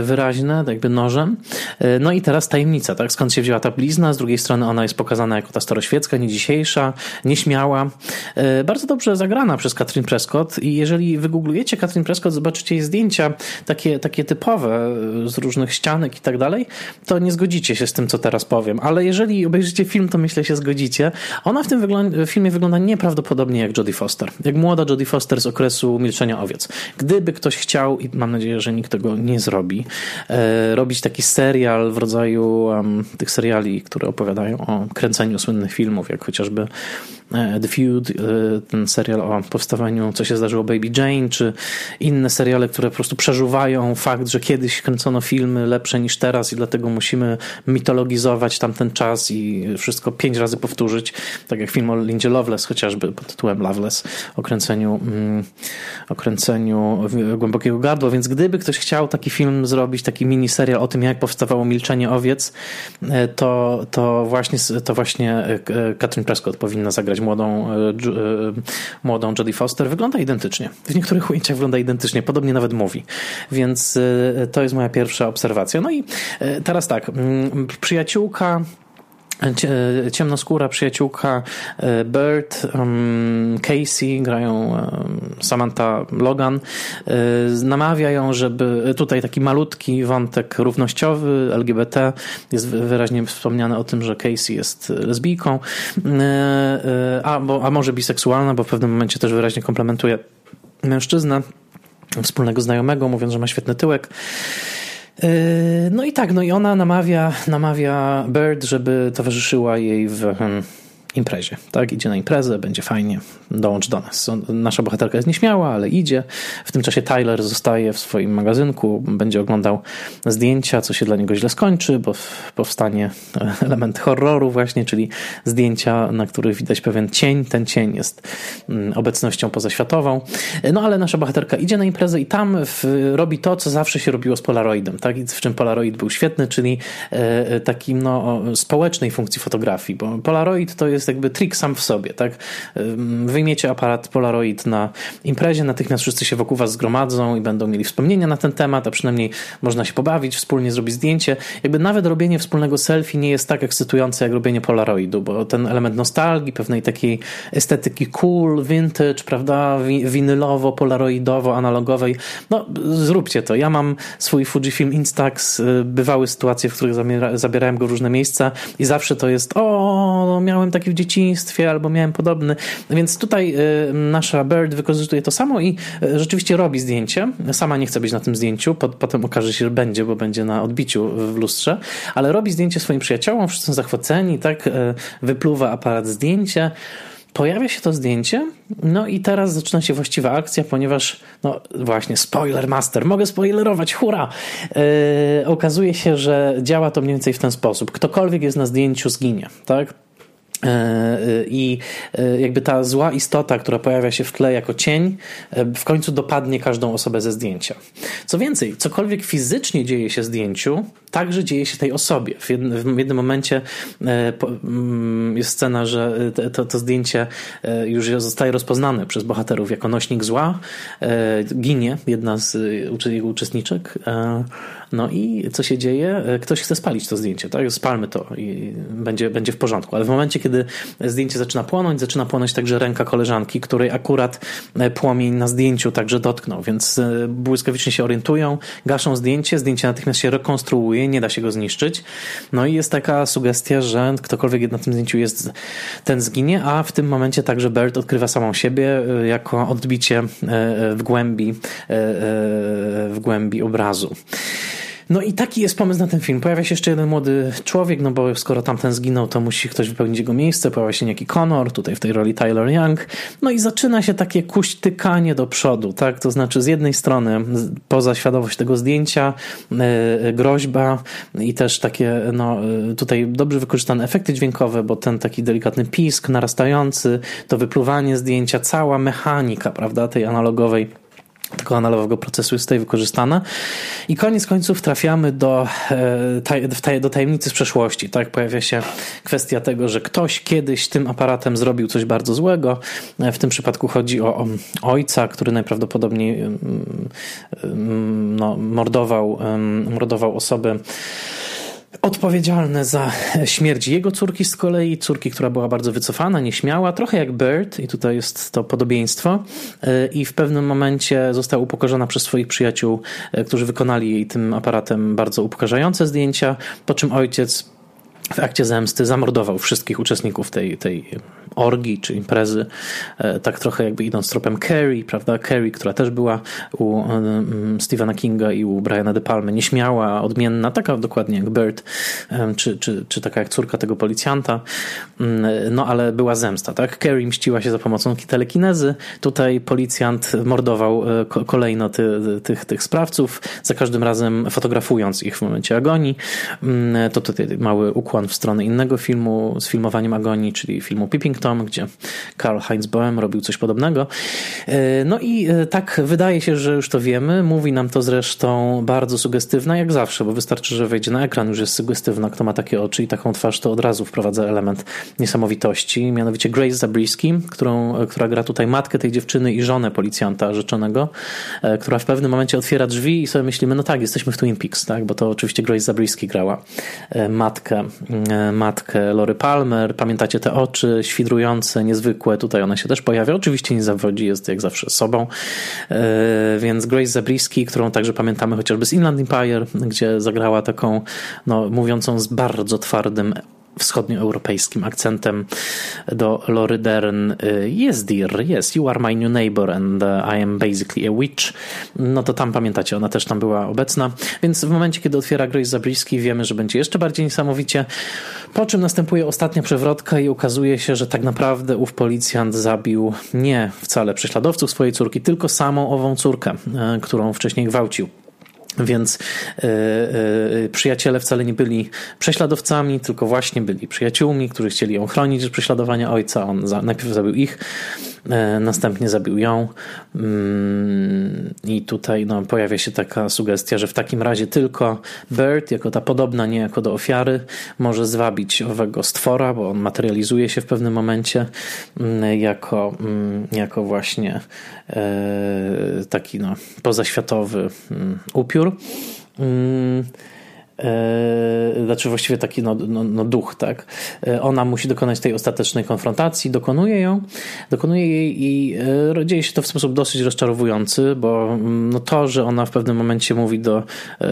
wyraźne wyraźne, jakby nożem. E, no i teraz tajemnica, tak? Skąd się wzięła ta blizna? Z drugiej strony ona jest pokazana jako ta staroświecka, nie dzisiejsza, nieśmiała. E, bardzo dobrze zagrana przez Katrin Prescott i jeżeli wygooglujecie Katrin Prescott, zobaczycie jej zdjęcia takie, takie typowe e, z różnych ścianek i tak dalej, to nie zgodzicie się z tym, co teraz powiem. Ale jeżeli obejrzycie film, to myślę się zgodzicie. Ona w tym filmie wygląda nieprawdopodobnie jak Jodie Foster. Jak młoda Jodie Foster z okresu Milczenia Owiec. Gdyby ktoś chciał, i mam nadzieję, że nikt tego nie zrobi, robić taki serial w rodzaju tych seriali, które opowiadają o kręceniu słynnych filmów, jak chociażby e, The Feud, e, ten serial o powstawaniu Co się zdarzyło Baby Jane, czy inne seriale, które po prostu przeżuwają fakt, że kiedyś kręcono filmy lepsze niż teraz i dlatego musimy mitologizować tamten czas i wszystko pięć razy powtórzyć, tak jak film o Lindzie Loveless chociażby pod tytułem Loveless o kręceniu, mm, o kręceniu Głębokiego Gardła, więc gdyby ktoś chciał taki film zrobić, taki miniserial o tym, jak powstawało Milczenie Owiec, e, to, to, właśnie, to właśnie Katrin e, Prescott powinna zagrać młodą, młodą Jodie Foster, wygląda identycznie. W niektórych ujęciach wygląda identycznie, podobnie nawet mówi. Więc to jest moja pierwsza obserwacja. No i teraz tak, mm, przyjaciółka ciemnoskóra przyjaciółka e, Bird, Casey, grają Samantha Logan, e, namawia ją, żeby tutaj taki malutki wątek równościowy LGBT, jest wyraźnie wspomniane o tym, że Casey jest lesbijką, e, a, bo, a może biseksualna, bo w pewnym momencie też wyraźnie komplementuje mężczyznę, wspólnego znajomego, mówiąc, że ma świetny tyłek. Yy, no i tak, no i ona namawia, namawia Bird, żeby towarzyszyła jej w hmm, imprezie. Tak, idzie na imprezę, będzie fajnie, dołącz do nas. Nasza bohaterka jest nieśmiała, ale idzie. W tym czasie Tyler zostaje w swoim magazynku, będzie oglądał zdjęcia, co się dla niego źle skończy, bo powstanie element horroru właśnie, czyli zdjęcia, na których widać pewien cień. Ten cień jest mm, obecnością pozaświatową. No ale nasza bohaterka idzie na imprezę i tam w, robi to, co zawsze się robiło z Polaroidem, tak? W czym Polaroid był świetny, czyli e, takim no, społecznej funkcji fotografii, bo Polaroid to jest jest jakby trik sam w sobie, tak? Wyjmiecie aparat Polaroid na imprezie, natychmiast wszyscy się wokół was zgromadzą i będą mieli wspomnienia na ten temat, a przynajmniej można się pobawić, wspólnie zrobić zdjęcie. Jakby nawet robienie wspólnego selfie nie jest tak ekscytujące jak robienie Polaroidu, bo ten element nostalgii, pewnej takiej estetyki cool, vintage, prawda, winylowo, polaroidowo, analogowej, no zróbcie to. Ja mam swój Fujifilm Instax, y, bywały sytuacje, w których zabierałem go w różne miejsca i zawsze to jest, o, miałem taki w dzieciństwie, albo miałem podobny. Więc tutaj y, nasza Bird wykorzystuje to samo i y, rzeczywiście robi zdjęcie. Sama nie chce być na tym zdjęciu, potem okaże się, że będzie, bo będzie na odbiciu w lustrze, ale robi zdjęcie swoim przyjaciołom, wszyscy są zachwyceni, tak, y, wypluwa aparat zdjęcie. Pojawia się to zdjęcie, no i teraz zaczyna się właściwa akcja, ponieważ, no właśnie, spoiler master, mogę spoilerować, hura! Yy, okazuje się, że działa to mniej więcej w ten sposób. Ktokolwiek jest na zdjęciu, zginie, tak? E, e, I e, jakby ta zła istota, która pojawia się w tle jako cień, w końcu dopadnie każdą osobę ze zdjęcia. Co więcej, cokolwiek fizycznie dzieje się zdjęciu, także dzieje się tej osobie. W jednym, w jednym momencie mm, jest scena, że to, to zdjęcie już zostaje rozpoznane przez bohaterów jako nośnik zła. Ginie jedna z jego uczestniczek. No i co się dzieje? Ktoś chce spalić to zdjęcie, tak? Spalmy to i będzie, będzie w porządku. Ale w momencie, kiedy zdjęcie zaczyna płonąć, zaczyna płonąć także ręka koleżanki, której akurat e, płomień na zdjęciu także dotknął, więc e, błyskawicznie się orientują, gaszą zdjęcie, zdjęcie natychmiast się rekonstruuje, nie da się go zniszczyć. No i jest taka sugestia, że ktokolwiek na tym zdjęciu jest, ten zginie, a w tym momencie także Bird odkrywa samą siebie e, jako odbicie w głębi, w głębi obrazu. No i taki jest pomysł na ten film. Pojawia się jeszcze jeden młody człowiek, no bo skoro tamten zginął, to musi ktoś wypełnić jego miejsce. Pojawia się niejaki Connor, tutaj w tej roli Tyler Young. No i zaczyna się takie kuśtykanie do przodu, tak? To znaczy z jednej strony poza świadomość tego zdjęcia, yy, groźba i też takie, no tutaj dobrze wykorzystane efekty dźwiękowe, bo ten taki delikatny pisk narastający, to wypluwanie zdjęcia, cała mechanika, prawda, tej analogowej tego analogowego procesu jest tutaj wykorzystana. I koniec końców trafiamy do, e, do tajemnicy z przeszłości. Tak pojawia się kwestia tego, że ktoś kiedyś tym aparatem zrobił coś bardzo złego. E, w tym przypadku chodzi o, o ojca, który najprawdopodobniej mm, mm, no, mordował, mordował osobę odpowiedzialne za śmierć jego córki z kolei, córki, która była bardzo wycofana, nieśmiała, trochę jak Bird i tutaj jest to podobieństwo e, i w pewnym momencie została upokorzona przez swoich przyjaciół, e, którzy wykonali jej tym aparatem bardzo upokarzające zdjęcia, po czym ojciec w akcie zemsty zamordował wszystkich uczestników tej, tej orgi czy imprezy, e, tak trochę jakby idąc tropem Carrie, prawda? Carrie, która też była u mm, Stephena Kinga i u Briana De Palmy, nieśmiała, odmienna, taka dokładnie jak Bird, czy, czy, czy taka jak córka tego policjanta, mm, no ale była zemsta, tak? Carrie mściła się za pomocą telekinezy, tutaj policjant mordował e, kolejno ty, tych, tych sprawców, za każdym razem fotografując ich w momencie agonii. Mm, to tutaj mały ukłon w stronę innego filmu z filmowaniem agonii, czyli filmu Peeping Gdzie Karl Heinz Boehm robił coś podobnego. No i tak wydaje się, że już to wiemy. Mówi nam to zresztą bardzo sugestywna, jak zawsze, bo wystarczy, że wejdzie na ekran, już jest sugestywna. Kto ma takie oczy i taką twarz, to od razu wprowadza element niesamowitości. Mianowicie Grace Zabriskie, którą, która gra tutaj matkę tej dziewczyny i żonę policjanta rzeczonego, która w pewnym momencie otwiera drzwi i sobie myślimy, no tak, jesteśmy w Twin Peaks, tak? bo to oczywiście Grace Zabriskie grała matkę, matkę Lory Palmer. Pamiętacie te oczy świdrujące, niezwykłe. Tutaj ona się też pojawia. Oczywiście nie zawodzi, jest jak zawsze sobą. Więc Grace Zabriskie, którą także pamiętamy chociażby z Inland Empire, gdzie zagrała taką, no, mówiącą z bardzo twardym wschodnioeuropejskim akcentem do Lory Dern Yes dear, yes, you are my new neighbor and uh, I am basically a witch. No to tam pamiętacie, ona też tam była obecna. Więc w momencie, kiedy otwiera Grace Zabriskie wiemy, że będzie jeszcze bardziej niesamowicie. Po czym następuje ostatnia przewrotka i okazuje się, że tak naprawdę ów policjant zabił nie wcale prześladowców swojej córki, tylko samą ową córkę, e, którą wcześniej gwałcił. Więc yy, yy, przyjaciele wcale nie byli prześladowcami, tylko właśnie byli przyjaciółmi, którzy chcieli ją chronić z prześladowania ojca. On za, najpierw zabił ich, yy, następnie zabił ją. Mm, I tutaj no, pojawia się taka sugestia, że w takim razie tylko Bird, jako ta podobna niejako do ofiary, może zwabić owego stwora, bo on materializuje się w pewnym momencie mm, jako, mm, jako właśnie taki no, pozaświatowy upiór upiór. Mm, e, znaczy właściwie taki no, no, no, duch, tak? E, ona musi dokonać tej ostatecznej konfrontacji, dokonuje ją, dokonuje jej i e, dzieje się to w sposób dosyć rozczarowujący, bo mm, no to, że ona w pewnym momencie mówi do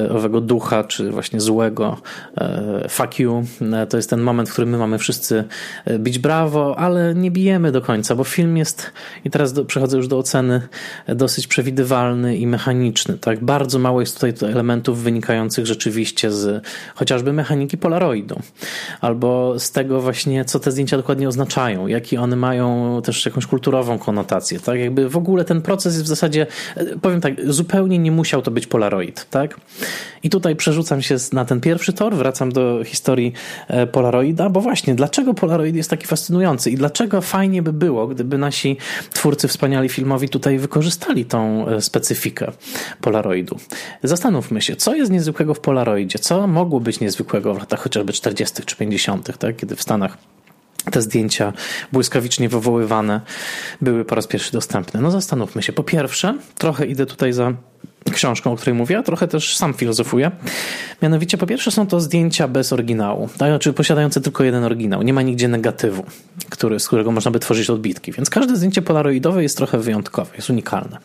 owego ducha, czy właśnie złego fuck you, to jest ten moment, w którym my mamy wszyscy bić brawo, ale nie bijemy do końca, bo film jest, i teraz do, przechodzę już do oceny, dosyć przewidywalny i mechaniczny, tak? Bardzo mało jest tutaj elementów wynikających rzeczywiście z z chociażby mechaniki Polaroidu, albo z tego właśnie, co te zdjęcia dokładnie oznaczają, jaki one mają też jakąś kulturową konotację, tak? Jakby w ogóle ten proces jest w zasadzie, powiem tak, zupełnie nie musiał to być Polaroid, tak? I tutaj przerzucam się na ten pierwszy tor, wracam do historii e, Polaroida, bo właśnie, dlaczego Polaroid jest taki fascynujący i dlaczego fajnie by było, gdyby nasi twórcy wspaniali filmowi tutaj wykorzystali tą e, specyfikę Polaroidu. Zastanówmy się, co jest niezwykłego w Polaroidzie, co mogło być niezwykłego w latach chociażby 40. czy 50., tak? kiedy w Stanach te zdjęcia błyskawicznie wywoływane były po raz pierwszy dostępne. No zastanówmy się. Po pierwsze, trochę idę tutaj za książką, o której mówię, a trochę też sam filozofuję. Mianowicie, po pierwsze, są to zdjęcia bez oryginału, tak? znaczy posiadające tylko jeden oryginał. Nie ma nigdzie negatywu, który, z którego można by tworzyć odbitki. Więc każde zdjęcie polaroidowe jest trochę wyjątkowe, jest unikalne.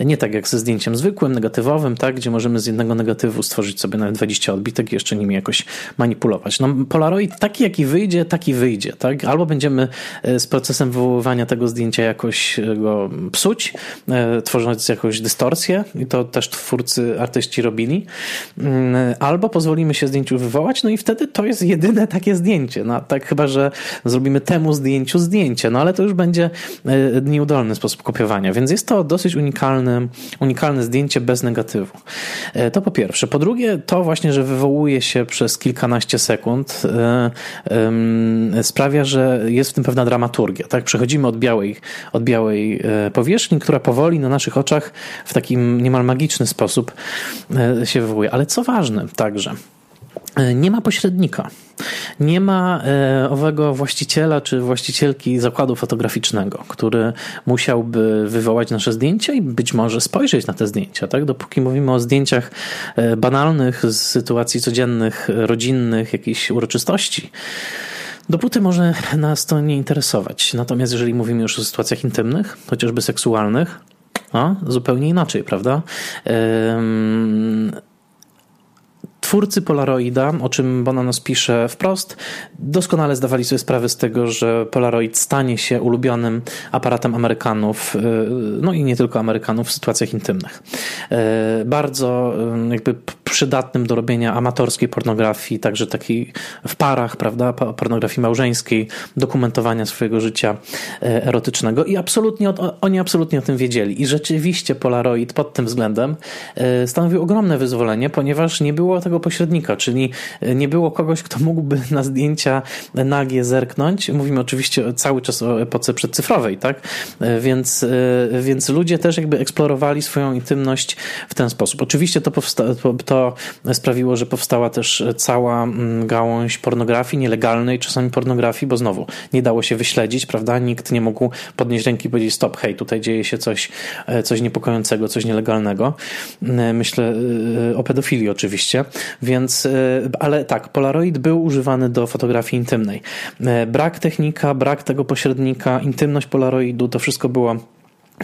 Nie tak jak ze zdjęciem zwykłym, negatywowym, tak? gdzie możemy z jednego negatywu stworzyć sobie nawet 20 odbitek i jeszcze nimi jakoś manipulować. No, polaroid taki, jaki wyjdzie, taki wyjdzie. Tak? Albo będziemy e, z procesem wywoływania tego zdjęcia jakoś go psuć, e, tworząc jakąś dystorsję i to też twórcy, artyści robili, mm, albo pozwolimy się zdjęciu wywołać, no i wtedy to jest jedyne takie zdjęcie. No, tak chyba, że zrobimy temu zdjęciu zdjęcie, no ale to już będzie e, nieudolny sposób kopiowania, więc jest to dosyć unikalne, unikalne zdjęcie bez negatywu. E, to po pierwsze. Po drugie, to właśnie, że wywołuje się przez kilkanaście sekund e, sprawia, że jest w tym pewna dramaturgia. Tak? Przechodzimy od białej, od białej powierzchni, która powoli na naszych oczach w takim niemal magiczny sposób e, się wywołuje. Ale co ważne także, e, nie ma pośrednika. Nie ma e, owego właściciela czy właścicielki zakładu fotograficznego, który musiałby wywołać nasze zdjęcia i być może spojrzeć na te zdjęcia. Tak? Dopóki mówimy o zdjęciach banalnych, z sytuacji codziennych, rodzinnych, jakichś uroczystości, Dopóty może nas to nie interesować. Natomiast jeżeli mówimy już o sytuacjach intymnych, chociażby seksualnych, a, zupełnie inaczej, prawda? Twórcy Polaroida, o czym Bonanos pisze wprost, doskonale zdawali sobie sprawę z tego, że Polaroid stanie się ulubionym aparatem Amerykanów, y, no i nie tylko Amerykanów w sytuacjach intymnych. Y, bardzo jakby przydatnym do robienia amatorskiej pornografii, także takiej w parach, prawda, pornografii małżeńskiej, dokumentowania swojego życia e, erotycznego i absolutnie, oni absolutnie o tym wiedzieli i rzeczywiście Polaroid pod tym względem e, stanowił ogromne wyzwolenie, ponieważ nie było tego pośrednika, czyli nie było kogoś, kto mógłby na zdjęcia nagie zerknąć. Mówimy oczywiście cały czas o epoce przedcyfrowej, tak? Więc, więc ludzie też jakby eksplorowali swoją intymność w ten sposób. Oczywiście to, powsta- to sprawiło, że powstała też cała mm, gałąź pornografii nielegalnej, czasami pornografii, bo znowu nie dało się wyśledzić, prawda? Nikt nie mógł podnieść ręki i powiedzieć stop, hej, tutaj dzieje się coś, e, coś niepokojącego, coś nielegalnego. E, myślę e, o pedofilii oczywiście, więc, ale tak, Polaroid był używany do fotografii intymnej. Brak technika, brak tego pośrednika, intymność Polaroidu, to wszystko było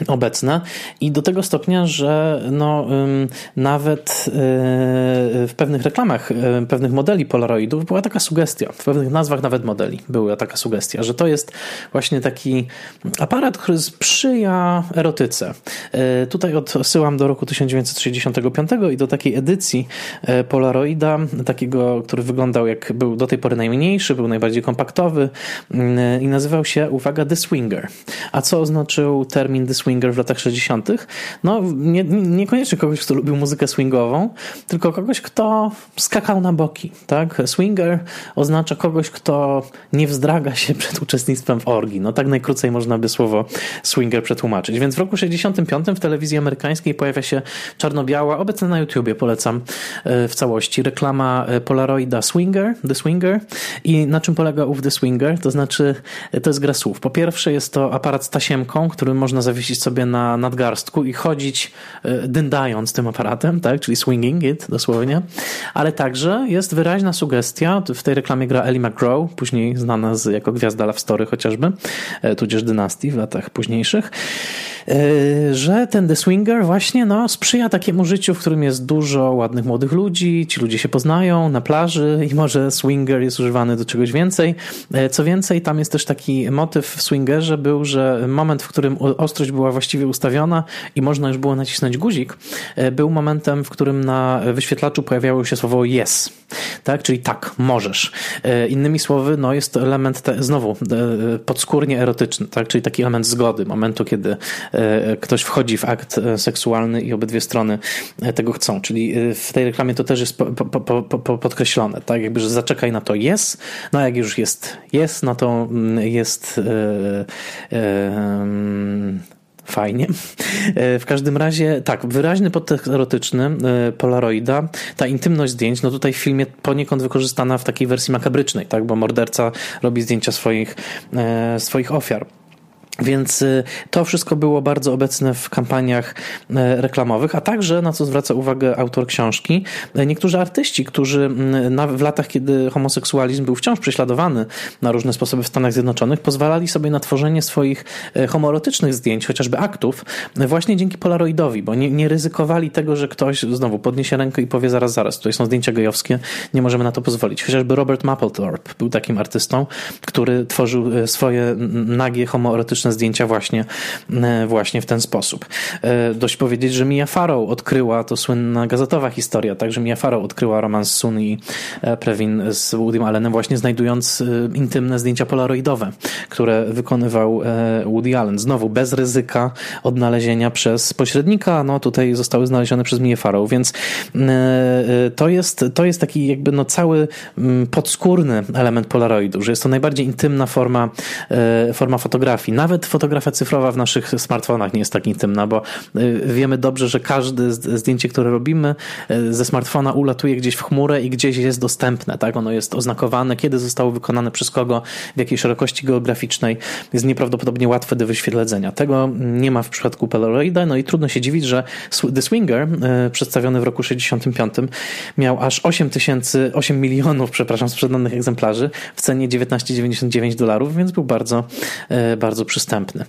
obecne i do tego stopnia, że no, nawet y, w pewnych reklamach y, pewnych modeli Polaroidów była taka sugestia, w pewnych nazwach nawet modeli była taka sugestia, że to jest właśnie taki aparat, który sprzyja erotyce. Y, tutaj odsyłam do roku 1965 i do takiej edycji Polaroida, takiego, który wyglądał jak był do tej pory najmniejszy, był najbardziej kompaktowy i nazywał się, uwaga, The Swinger. A co oznaczył termin The swinger w latach 60., no nie, niekoniecznie kogoś, kto lubił muzykę swingową, tylko kogoś, kto skakał na boki. Tak? Swinger oznacza kogoś, kto nie wzdraga się przed uczestnictwem w orgii. No tak najkrócej można by słowo swinger przetłumaczyć. Więc w roku 65 w telewizji amerykańskiej pojawia się czarno-biała, obecna na YouTubie, polecam e, w całości, reklama e, Polaroida Swinger, The Swinger. I na czym polega ów The Swinger? To znaczy, e, to jest gra słów. Po pierwsze jest to aparat z tasiemką, który można zawiesić zawiesić sobie na nadgarstku i chodzić e, dyndając tym aparatem, tak? czyli swinging it dosłownie, ale także jest wyraźna sugestia, w tej reklamie gra Ellie McGraw, później znana z, jako gwiazda Love Story chociażby, e, tudzież Dynastii w latach późniejszych, że ten The Swinger właśnie no, sprzyja takiemu życiu, w którym jest dużo ładnych młodych ludzi, ci ludzie się poznają na plaży i może swinger jest używany do czegoś więcej. Co więcej, tam jest też taki motyw w swingerze był, że moment, w którym ostrość była właściwie ustawiona i można już było nacisnąć guzik, e, był momentem, w którym na wyświetlaczu pojawiało się słowo yes, tak? czyli tak, możesz. E, innymi słowy, no jest to element te, znowu e, podskórnie erotyczny, tak? czyli taki element zgody, momentu, kiedy ktoś wchodzi w akt seksualny i obydwie strony tego chcą, czyli w tej reklamie to też jest po, po, po, podkreślone, tak? jakby, że zaczekaj na to yes, no jak już jest yes, no to mm, jest Fajnie. E, w każdym razie, tak, wyraźny podtekst erotyczny e, Polaroida, ta intymność zdjęć, no tutaj w filmie poniekąd wykorzystana w takiej wersji makabrycznej, tak, bo morderca robi zdjęcia swoich, e, swoich ofiar. Więc y, to wszystko było bardzo obecne w kampaniach y, reklamowych, a także, na co zwraca uwagę autor książki, y, niektórzy artyści, którzy w latach, kiedy homoseksualizm był wciąż prześladowany na różne sposoby w Stanach Zjednoczonych, pozwalali sobie na tworzenie swoich homoerotycznych zdjęć, chociażby aktów, właśnie dzięki Polaroidowi, bo nie, nie ryzykowali tego, że ktoś znowu podniesie rękę i powie zaraz, zaraz, tutaj są zdjęcia gejowskie, nie możemy na to pozwolić. Chociażby Robert Mapplethorpe był takim artystą, który tworzył swoje nagie homoerotyczne zdjęcia właśnie, e, właśnie w ten sposób. E, dość powiedzieć, że Mia Farrow odkryła, to słynna gazetowa historia, także Mia Farrow odkryła romans Sun i e, Previn z Woodym Allenem właśnie znajdując intymne zdjęcia polaroidowe, które wykonywał Woody Allen. Znowu bez ryzyka odnalezienia przez pośrednika, no tutaj zostały znalezione przez Mia Farrow, więc to jest, to jest taki jakby no cały podskórny element polaroidu, że jest to najbardziej intymna forma, forma fotografii. Nawet nawet fotografia cyfrowa w naszych smartfonach nie jest tak intymna, bo y, wiemy dobrze, że każde zdjęcie, które robimy y, ze smartfona ulatuje gdzieś w chmurę i gdzieś jest dostępne, tak? Ono jest oznakowane, kiedy zostało wykonane przez kogo, w jakiej szerokości geograficznej. Jest nieprawdopodobnie łatwe do wyświetlenia. Tego nie ma w przypadku Polaroida, no i trudno się dziwić, że The Swinger, y, przedstawiony w roku 65, miał aż 8 tysięcy, 8 milionów, przepraszam, sprzedanych egzemplarzy w cenie 19,99 dolarów, więc był bardzo, bardzo przystępny dostępny.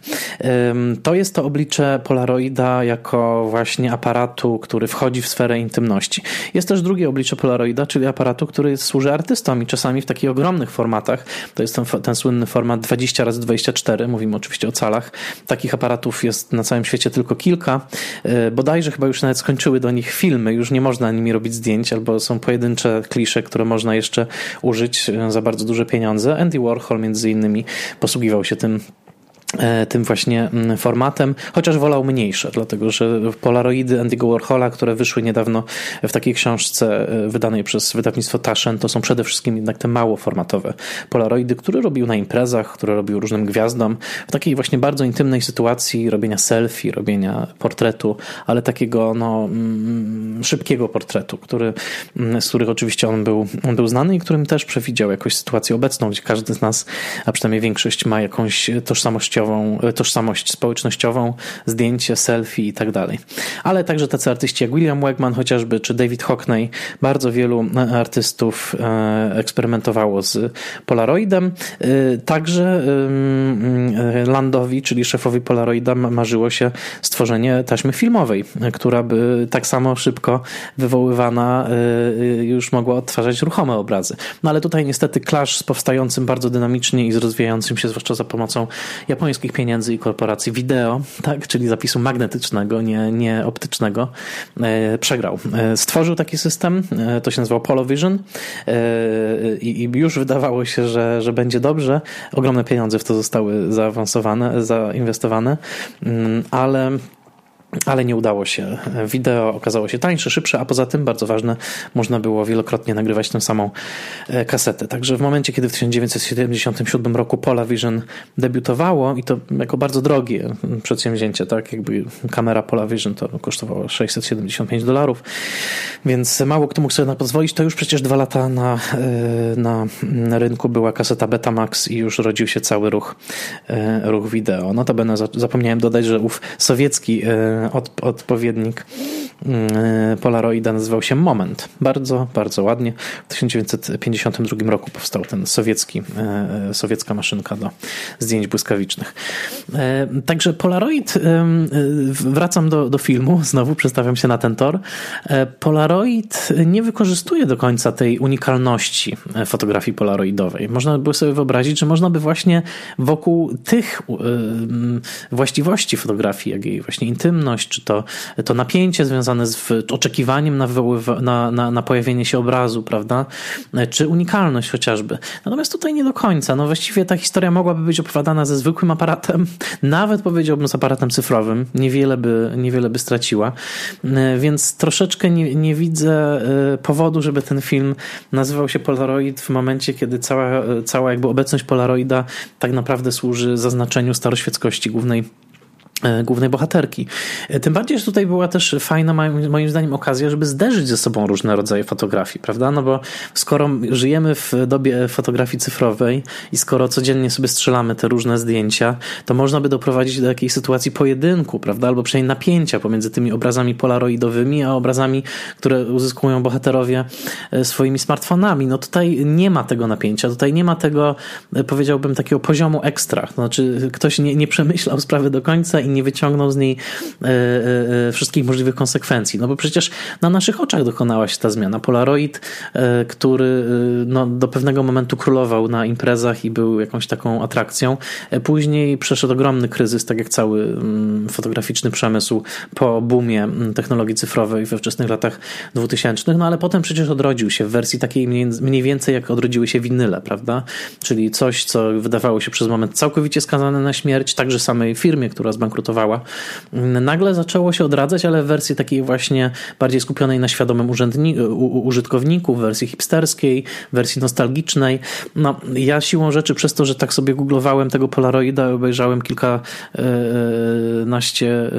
To jest to oblicze Polaroida jako właśnie aparatu, który wchodzi w sferę intymności. Jest też drugie oblicze Polaroida, czyli aparatu, który służy artystom i czasami w takich ogromnych formatach. To jest ten, ten słynny format 20 x 24 mówimy oczywiście o calach. Takich aparatów jest na całym świecie tylko kilka. E, bodajże chyba już nawet skończyły do nich filmy, już nie można nimi robić zdjęć, albo są pojedyncze klisze, które można jeszcze użyć e, za bardzo duże pieniądze. Andy Warhol między innymi posługiwał się tym tym właśnie mm, formatem, chociaż wolał mniejsze, dlatego że polaroidy Andy'ego Warhola, które wyszły niedawno w takiej książce e, wydanej przez wydawnictwo Taschen, to są przede wszystkim jednak te mało formatowe polaroidy, które robił na imprezach, które robił różnym gwiazdom, w takiej właśnie bardzo intymnej sytuacji robienia selfie, robienia portretu, ale takiego no, mm, szybkiego portretu, który, mm, z których oczywiście on był, on był znany i którym też przewidział jakąś sytuację obecną, gdzie każdy z nas, a przynajmniej większość ma jakąś tożsamościową tożsamość społecznościową, zdjęcie, selfie i tak dalej. Ale także tacy artyści jak William Wegman chociażby, czy David Hockney, bardzo wielu e, artystów e, eksperymentowało z Polaroidem. E, także Landowi, czyli szefowi Polaroida, marzyło się stworzenie taśmy filmowej, która by tak samo szybko wywoływana już mogła odtwarzać ruchome obrazy. No ale tutaj niestety clash z powstającym bardzo dynamicznie i z rozwijającym się, zwłaszcza za pomocą japońskiego japońskich pieniędzy i korporacji wideo, tak, czyli zapisu magnetycznego, nie, nie optycznego, e, przegrał. E, stworzył taki system, e, to się nazywał Polovision i, i już wydawało się, że, że będzie dobrze. Ogromne pieniądze w to zostały zaawansowane, zainwestowane, mm, ale ale nie udało się. Wideo okazało się tańsze, szybsze, a poza tym, bardzo ważne, można było wielokrotnie nagrywać tę samą e, kasetę. Także w momencie, kiedy w 1977 roku Polavision debiutowało i to jako bardzo drogie przedsięwzięcie, tak, jakby kamera Polavision to kosztowała 675 dolarów, więc mało kto mógł sobie na pozwolić, to już przecież dwa lata na, e, na, na rynku była kaseta Betamax i już rodził się cały ruch, e, ruch wideo. Notabene zapomniałem dodać, że ów sowiecki od, odpowiednik mm, Polaroida nazywał się Moment. Bardzo, bardzo ładnie. W 1952 roku powstał ten sowiecki, e, sowiecka maszynka do zdjęć błyskawicznych. E, także Polaroid, e, wracam do, do filmu, znowu przestawiam się na ten tor. Polaroid nie wykorzystuje do końca tej unikalności fotografii polaroidowej. Można by sobie wyobrazić, że można by właśnie wokół tych właściwości fotografii, jak jej właśnie intymność, czy to, to napięcie związane z oczekiwaniem na, na, na, na pojawienie się obrazu, prawda? Czy unikalność chociażby. Natomiast tutaj nie do końca. No właściwie ta historia mogłaby być opowiadana ze zwykłym aparatem, nawet powiedziałbym z aparatem cyfrowym. Niewiele by, niewiele by straciła. Więc troszeczkę nie, nie widzę e, powodu, żeby ten film nazywał się Polaroid w momencie, kiedy cała, cała jakby obecność Polaroida tak naprawdę służy zaznaczeniu staroświeckości głównej głównej bohaterki. E, tym bardziej, że tutaj była też fajna, moim zdaniem, okazja, żeby zderzyć ze sobą różne rodzaje fotografii, prawda? No bo skoro żyjemy w dobie fotografii cyfrowej i skoro codziennie sobie strzelamy te różne zdjęcia, to można by doprowadzić do jakiejś sytuacji pojedynku, prawda? Albo przynajmniej napięcia pomiędzy tymi obrazami polaroidowymi, a obrazami, które uzyskują bohaterowie e, swoimi smartfonami. No tutaj nie ma tego napięcia, tutaj nie ma tego, powiedziałbym, takiego poziomu ekstra. To znaczy, ktoś nie, nie przemyślał sprawy do końca i nie wyciągnął z niej e, e, e, wszystkich możliwych konsekwencji. No bo przecież na naszych oczach dokonała się ta zmiana. Polaroid, który no, do pewnego momentu królował na imprezach i był jakąś taką atrakcją, później przeszedł ogromny kryzys, tak jak cały mm, fotograficzny przemysł po boomie mm, technologii cyfrowej we wczesnych latach 2000, no ale potem przecież odrodził się w wersji takiej mniej więcej jak odrodziły się winyle, prawda? Czyli coś, co wydawało się przez moment całkowicie skazane na śmierć, także samej firmie, która zbankrutowała zbankrutowała, nagle zaczęło się odradzać, ale w wersji takiej właśnie bardziej skupionej na świadomym użytkowniku, w wersji hipsterskiej, w wersji nostalgicznej. No, ja siłą rzeczy przez to, że tak sobie googlowałem tego Polaroida, obejrzałem kilkanaście e,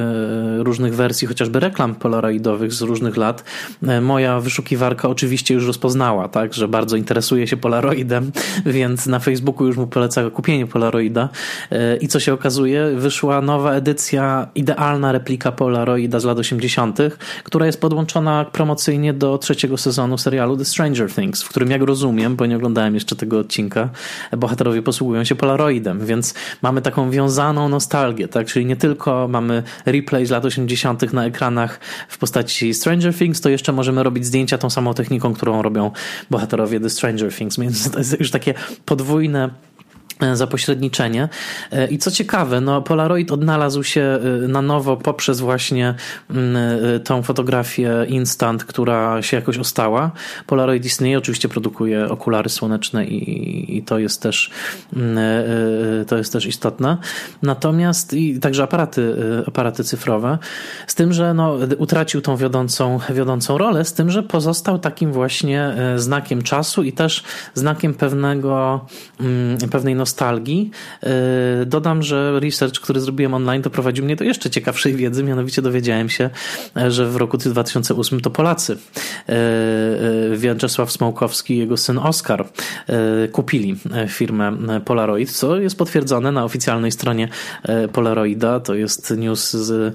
różnych wersji, chociażby reklam polaroidowych z różnych lat, e, moja wyszukiwarka oczywiście już rozpoznała, tak, że bardzo interesuje się Polaroidem, więc na Facebooku już mu poleca kupienie Polaroida. E, i co się okazuje, wyszła nowa edycja edycja, idealna replika Polaroida z lat 80., która jest podłączona promocyjnie do trzeciego sezonu serialu The Stranger Things, w którym jak rozumiem, bo nie oglądałem jeszcze tego odcinka, bohaterowie posługują się Polaroidem, więc mamy taką wiązaną nostalgię, tak? Czyli nie tylko mamy replay z lat 80. na ekranach w postaci Stranger Things, to jeszcze możemy robić zdjęcia tą samą techniką, którą robią bohaterowie The Stranger Things, więc to jest już takie podwójne za pośredniczenie. E, I co ciekawe, no Polaroid odnalazł się e, na nowo poprzez właśnie mm, tą fotografię instant, która się jakoś ostała. Polaroid istnieje, oczywiście produkuje okulary słoneczne i, i to jest też mm, to jest też istotne. Natomiast i także aparaty, aparaty cyfrowe, z tym, że no, utracił tą wiodącą, wiodącą rolę, z tym, że pozostał takim właśnie znakiem czasu i też znakiem pewnego, mm, pewnej nostalgii nostalgii. E, dodam, że research, który zrobiłem online, doprowadził mnie do jeszcze ciekawszej wiedzy, mianowicie dowiedziałem się, e, że w roku 2008 to Polacy, e, Wiaczesław Smołkowski i jego syn Oskar kupili firmę Polaroid, co jest potwierdzone na oficjalnej stronie Polaroida. To jest news z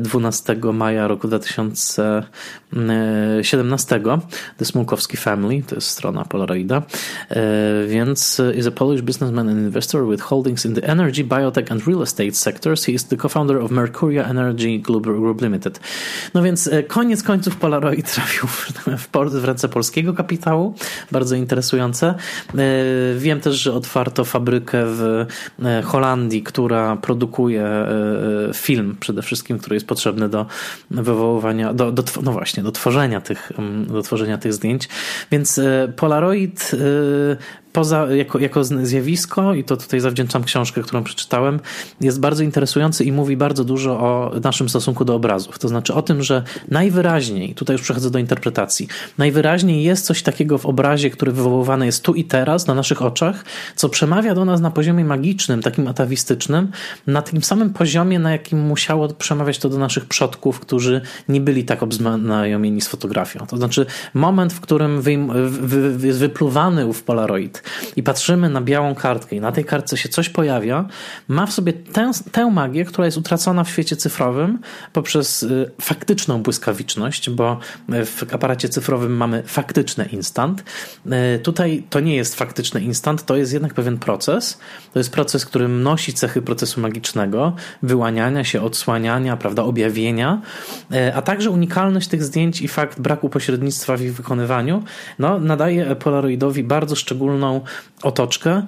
12 maja roku 2017. The Smokowski Family, to jest strona Polaroida. Więc is a Polish businessman an investor with holdings in the energy, biotech and real estate sectors. He is the co-founder of Mercuria Energy Group Limited. No więc e, koniec końców Polaroid trafił w, w ręce polskiego kapitału. Bardzo interesujące. E, wiem też, że otwarto fabrykę w e, Holandii, która produkuje film przede wszystkim, który jest potrzebny do wywoływania, do, do, no właśnie, do tworzenia tych, mm, do tworzenia tych zdjęć. Więc Polaroid poza, jako, jako zjawisko, i to tutaj zawdzięczam książkę, którą przeczytałem, jest bardzo interesujący i mówi bardzo dużo o naszym stosunku do obrazów. To znaczy o tym, że najwyraźniej, tutaj już przechodzę do interpretacji, najwyraźniej jest coś takiego w obrazie, który wywoływany jest tu i teraz, na naszych oczach, co przemawia do nas na poziomie magicznym, takim atawistycznym, na tym samym poziomie, na jakim musiało przemawiać to do naszych przodków, którzy nie byli tak obznajomieni z fotografią. To znaczy moment, w którym jest wypluwany ów Polaroid, i patrzymy na białą kartkę i na tej kartce się coś pojawia, ma w sobie tę, tę magię, która jest utracona w świecie cyfrowym poprzez y, faktyczną błyskawiczność, bo w aparacie cyfrowym mamy faktyczny instant. Y, tutaj to nie jest faktyczny instant, to jest jednak pewien proces. To jest proces, który nosi cechy procesu magicznego, wyłaniania się, odsłaniania, prawda, objawienia, y, a także unikalność tych zdjęć i fakt braku pośrednictwa w ich wykonywaniu no, nadaje Polaroidowi bardzo szczególną otoczkę,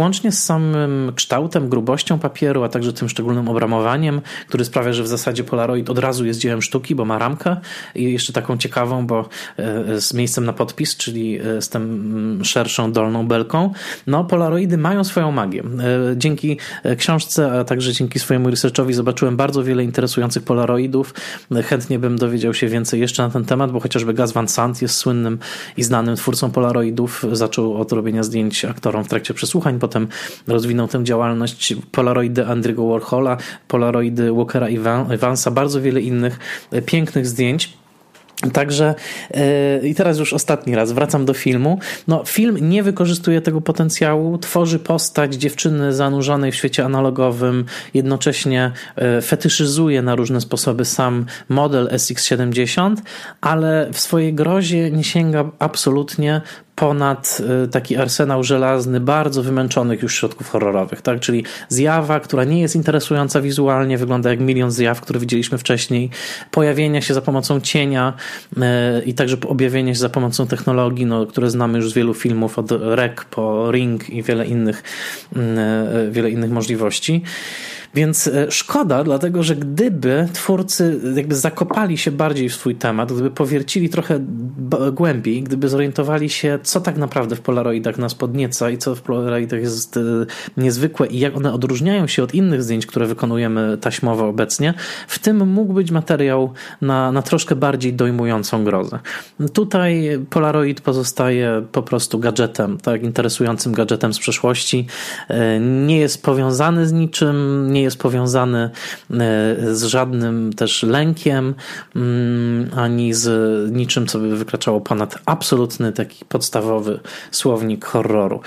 włącznie z samym kształtem, grubością papieru, a także tym szczególnym obramowaniem, który sprawia, że w zasadzie Polaroid od razu jest dziełem sztuki, bo ma ramkę i jeszcze taką ciekawą, bo e, z miejscem na podpis, czyli e, z tym szerszą dolną belką. No, Polaroidy mają swoją magię. E, dzięki książce, a także dzięki swojemu researchowi zobaczyłem bardzo wiele interesujących Polaroidów. Chętnie bym dowiedział się więcej jeszcze na ten temat, bo chociażby Gaz Van Sant jest słynnym i znanym twórcą Polaroidów. Zaczął od robienia zdjęć aktorom w trakcie przesłuchań, potem rozwinął tę działalność Polaroidy Andrew Warhola, Polaroidy Walkera Evansa, bardzo wiele innych pięknych zdjęć. Także yy, i teraz już ostatni raz wracam do filmu. No, film nie wykorzystuje tego potencjału, tworzy postać dziewczyny zanurzonej w świecie analogowym, jednocześnie yy, fetyszyzuje na różne sposoby sam model SX70, ale w swojej grozie nie sięga absolutnie ponad y, taki arsenał żelazny bardzo wymęczonych już środków horrorowych, tak? Czyli zjawa, która nie jest interesująca wizualnie, wygląda jak milion zjaw, które widzieliśmy wcześniej, pojawienia się za pomocą cienia y, i także objawienia się za pomocą technologii, no, które znamy już z wielu filmów, od REC po Ring i wiele innych, y, wiele innych możliwości. Więc e, szkoda, dlatego że gdyby twórcy jakby zakopali się bardziej w swój temat, gdyby powiercili trochę głębiej, gdyby zorientowali się, co tak naprawdę w Polaroidach nas podnieca i co w Polaroidach jest e, niezwykłe i jak one odróżniają się od innych zdjęć, które wykonujemy taśmowo obecnie, w tym mógł być materiał na, na troszkę bardziej dojmującą grozę. Tutaj Polaroid pozostaje po prostu gadżetem, tak interesującym gadżetem z przeszłości. E, nie jest powiązany z niczym, nie nie jest powiązany e, z żadnym też lękiem, mm, ani z niczym, co by wykraczało ponad absolutny taki podstawowy słownik horroru.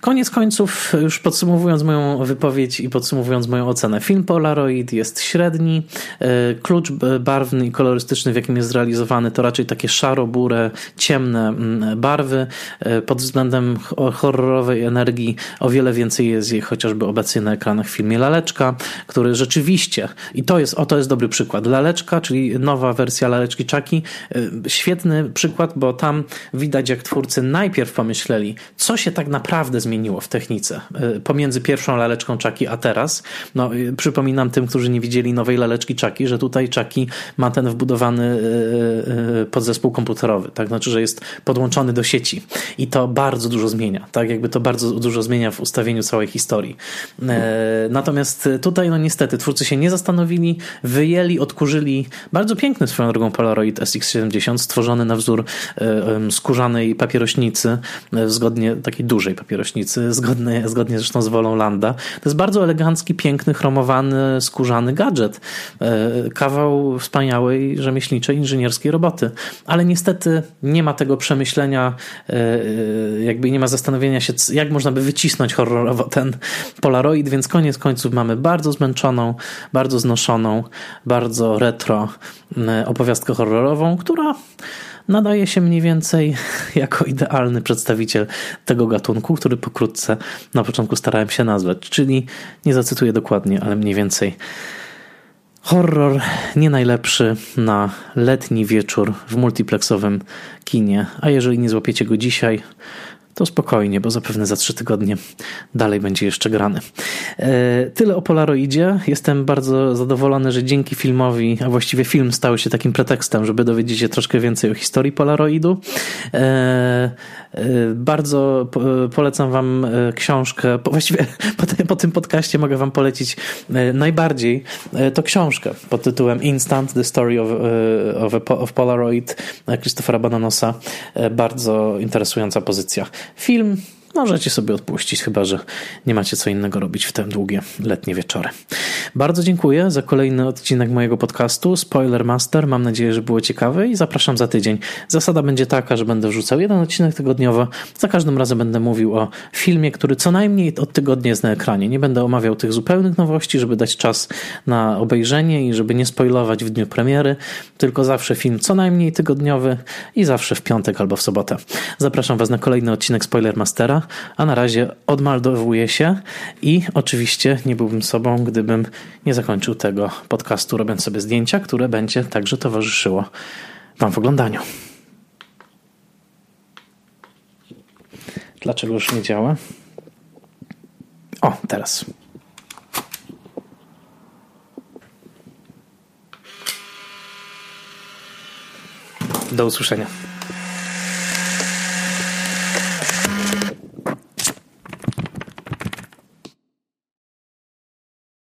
Koniec końców, już podsumowując moją wypowiedź i podsumowując moją ocenę, film Polaroid jest średni, e, klucz barwny i kolorystyczny, w jakim jest zrealizowany, to raczej takie szaro-burę, ciemne mm, barwy. E, pod względem horrorowej energii o wiele więcej jest jej chociażby obecnie na ekranach w filmie Laleczka, który rzeczywiście, i to jest, o to jest dobry przykład, Laleczka, czyli nowa wersja Laleczki Czaki, e, świetny przykład, bo tam widać jak twórcy najpierw pomyśleli, co się tak naprawdę zmieniło w technice e, pomiędzy pierwszą Laleczką Czaki a teraz. No, przypominam tym, którzy nie widzieli nowej Laleczki Czaki, że tutaj Czaki ma ten wbudowany podzespół komputerowy, tak? Znaczy, że jest podłączony do sieci i to bardzo dużo zmienia, tak? Jakby to bardzo dużo zmienia w ustawieniu całej historii. E, natomiast tutaj, no niestety, twórcy się nie zastanowili, wyjęli, odkurzyli bardzo piękny swoją drogą Polaroid SX70, stworzony na wzór e, skórzanej papierośnicy, e, zgodnie, takiej dużej papierośnicy, zgodnie, zgodnie zresztą z wolą Landa. To jest bardzo elegancki, piękny, chromowany, skórzany gadżet. Kawał wspaniałej, rzemieślniczej, inżynierskiej roboty. Ale niestety nie ma tego przemyślenia E, jakby nie ma zastanowienia się, jak można by wycisnąć horrorowo ten Polaroid, więc koniec końców mamy bardzo zmęczoną, bardzo znoszoną, bardzo retro e, opowiastkę horrorową, która nadaje się mniej więcej jako idealny przedstawiciel tego gatunku, który pokrótce na początku starałem się nazwać, czyli nie zacytuję dokładnie, ale mniej więcej. Horror nie najlepszy na letni wieczór w multiplexowym kinie, a jeżeli nie złapiecie go dzisiaj, to spokojnie, bo zapewne za trzy tygodnie dalej będzie jeszcze grany. E, tyle o Polaroidzie. Jestem bardzo zadowolony, że dzięki filmowi, a właściwie film stał się takim pretekstem, żeby dowiedzieć się troszkę więcej o historii Polaroidu. E, bardzo polecam Wam książkę. Właściwie po tym podcaście mogę Wam polecić najbardziej to książkę pod tytułem Instant: The Story of, of, of Polaroid Christophera Bananosa. Bardzo interesująca pozycja. Film możecie sobie odpuścić, chyba że nie macie co innego robić w te długie letnie wieczory. Bardzo dziękuję za kolejny odcinek mojego podcastu Spoiler Master. Mam nadzieję, że było ciekawe i zapraszam za tydzień. Zasada będzie taka, że będę wrzucał jeden odcinek tygodniowo. Za każdym razem będę mówił o filmie, który co najmniej od tygodnia jest na ekranie. Nie będę omawiał tych zupełnych nowości, żeby dać czas na obejrzenie i żeby nie spoilować w dniu premiery, tylko zawsze film co najmniej tygodniowy i zawsze w piątek albo w sobotę. Zapraszam Was na kolejny odcinek Spoiler Mastera a na razie odmaldowuję się i oczywiście nie byłbym sobą, gdybym nie zakończył tego podcastu robiąc sobie zdjęcia, które będzie także towarzyszyło Wam w oglądaniu. Dlaczego już nie działa? O, teraz. Do usłyszenia.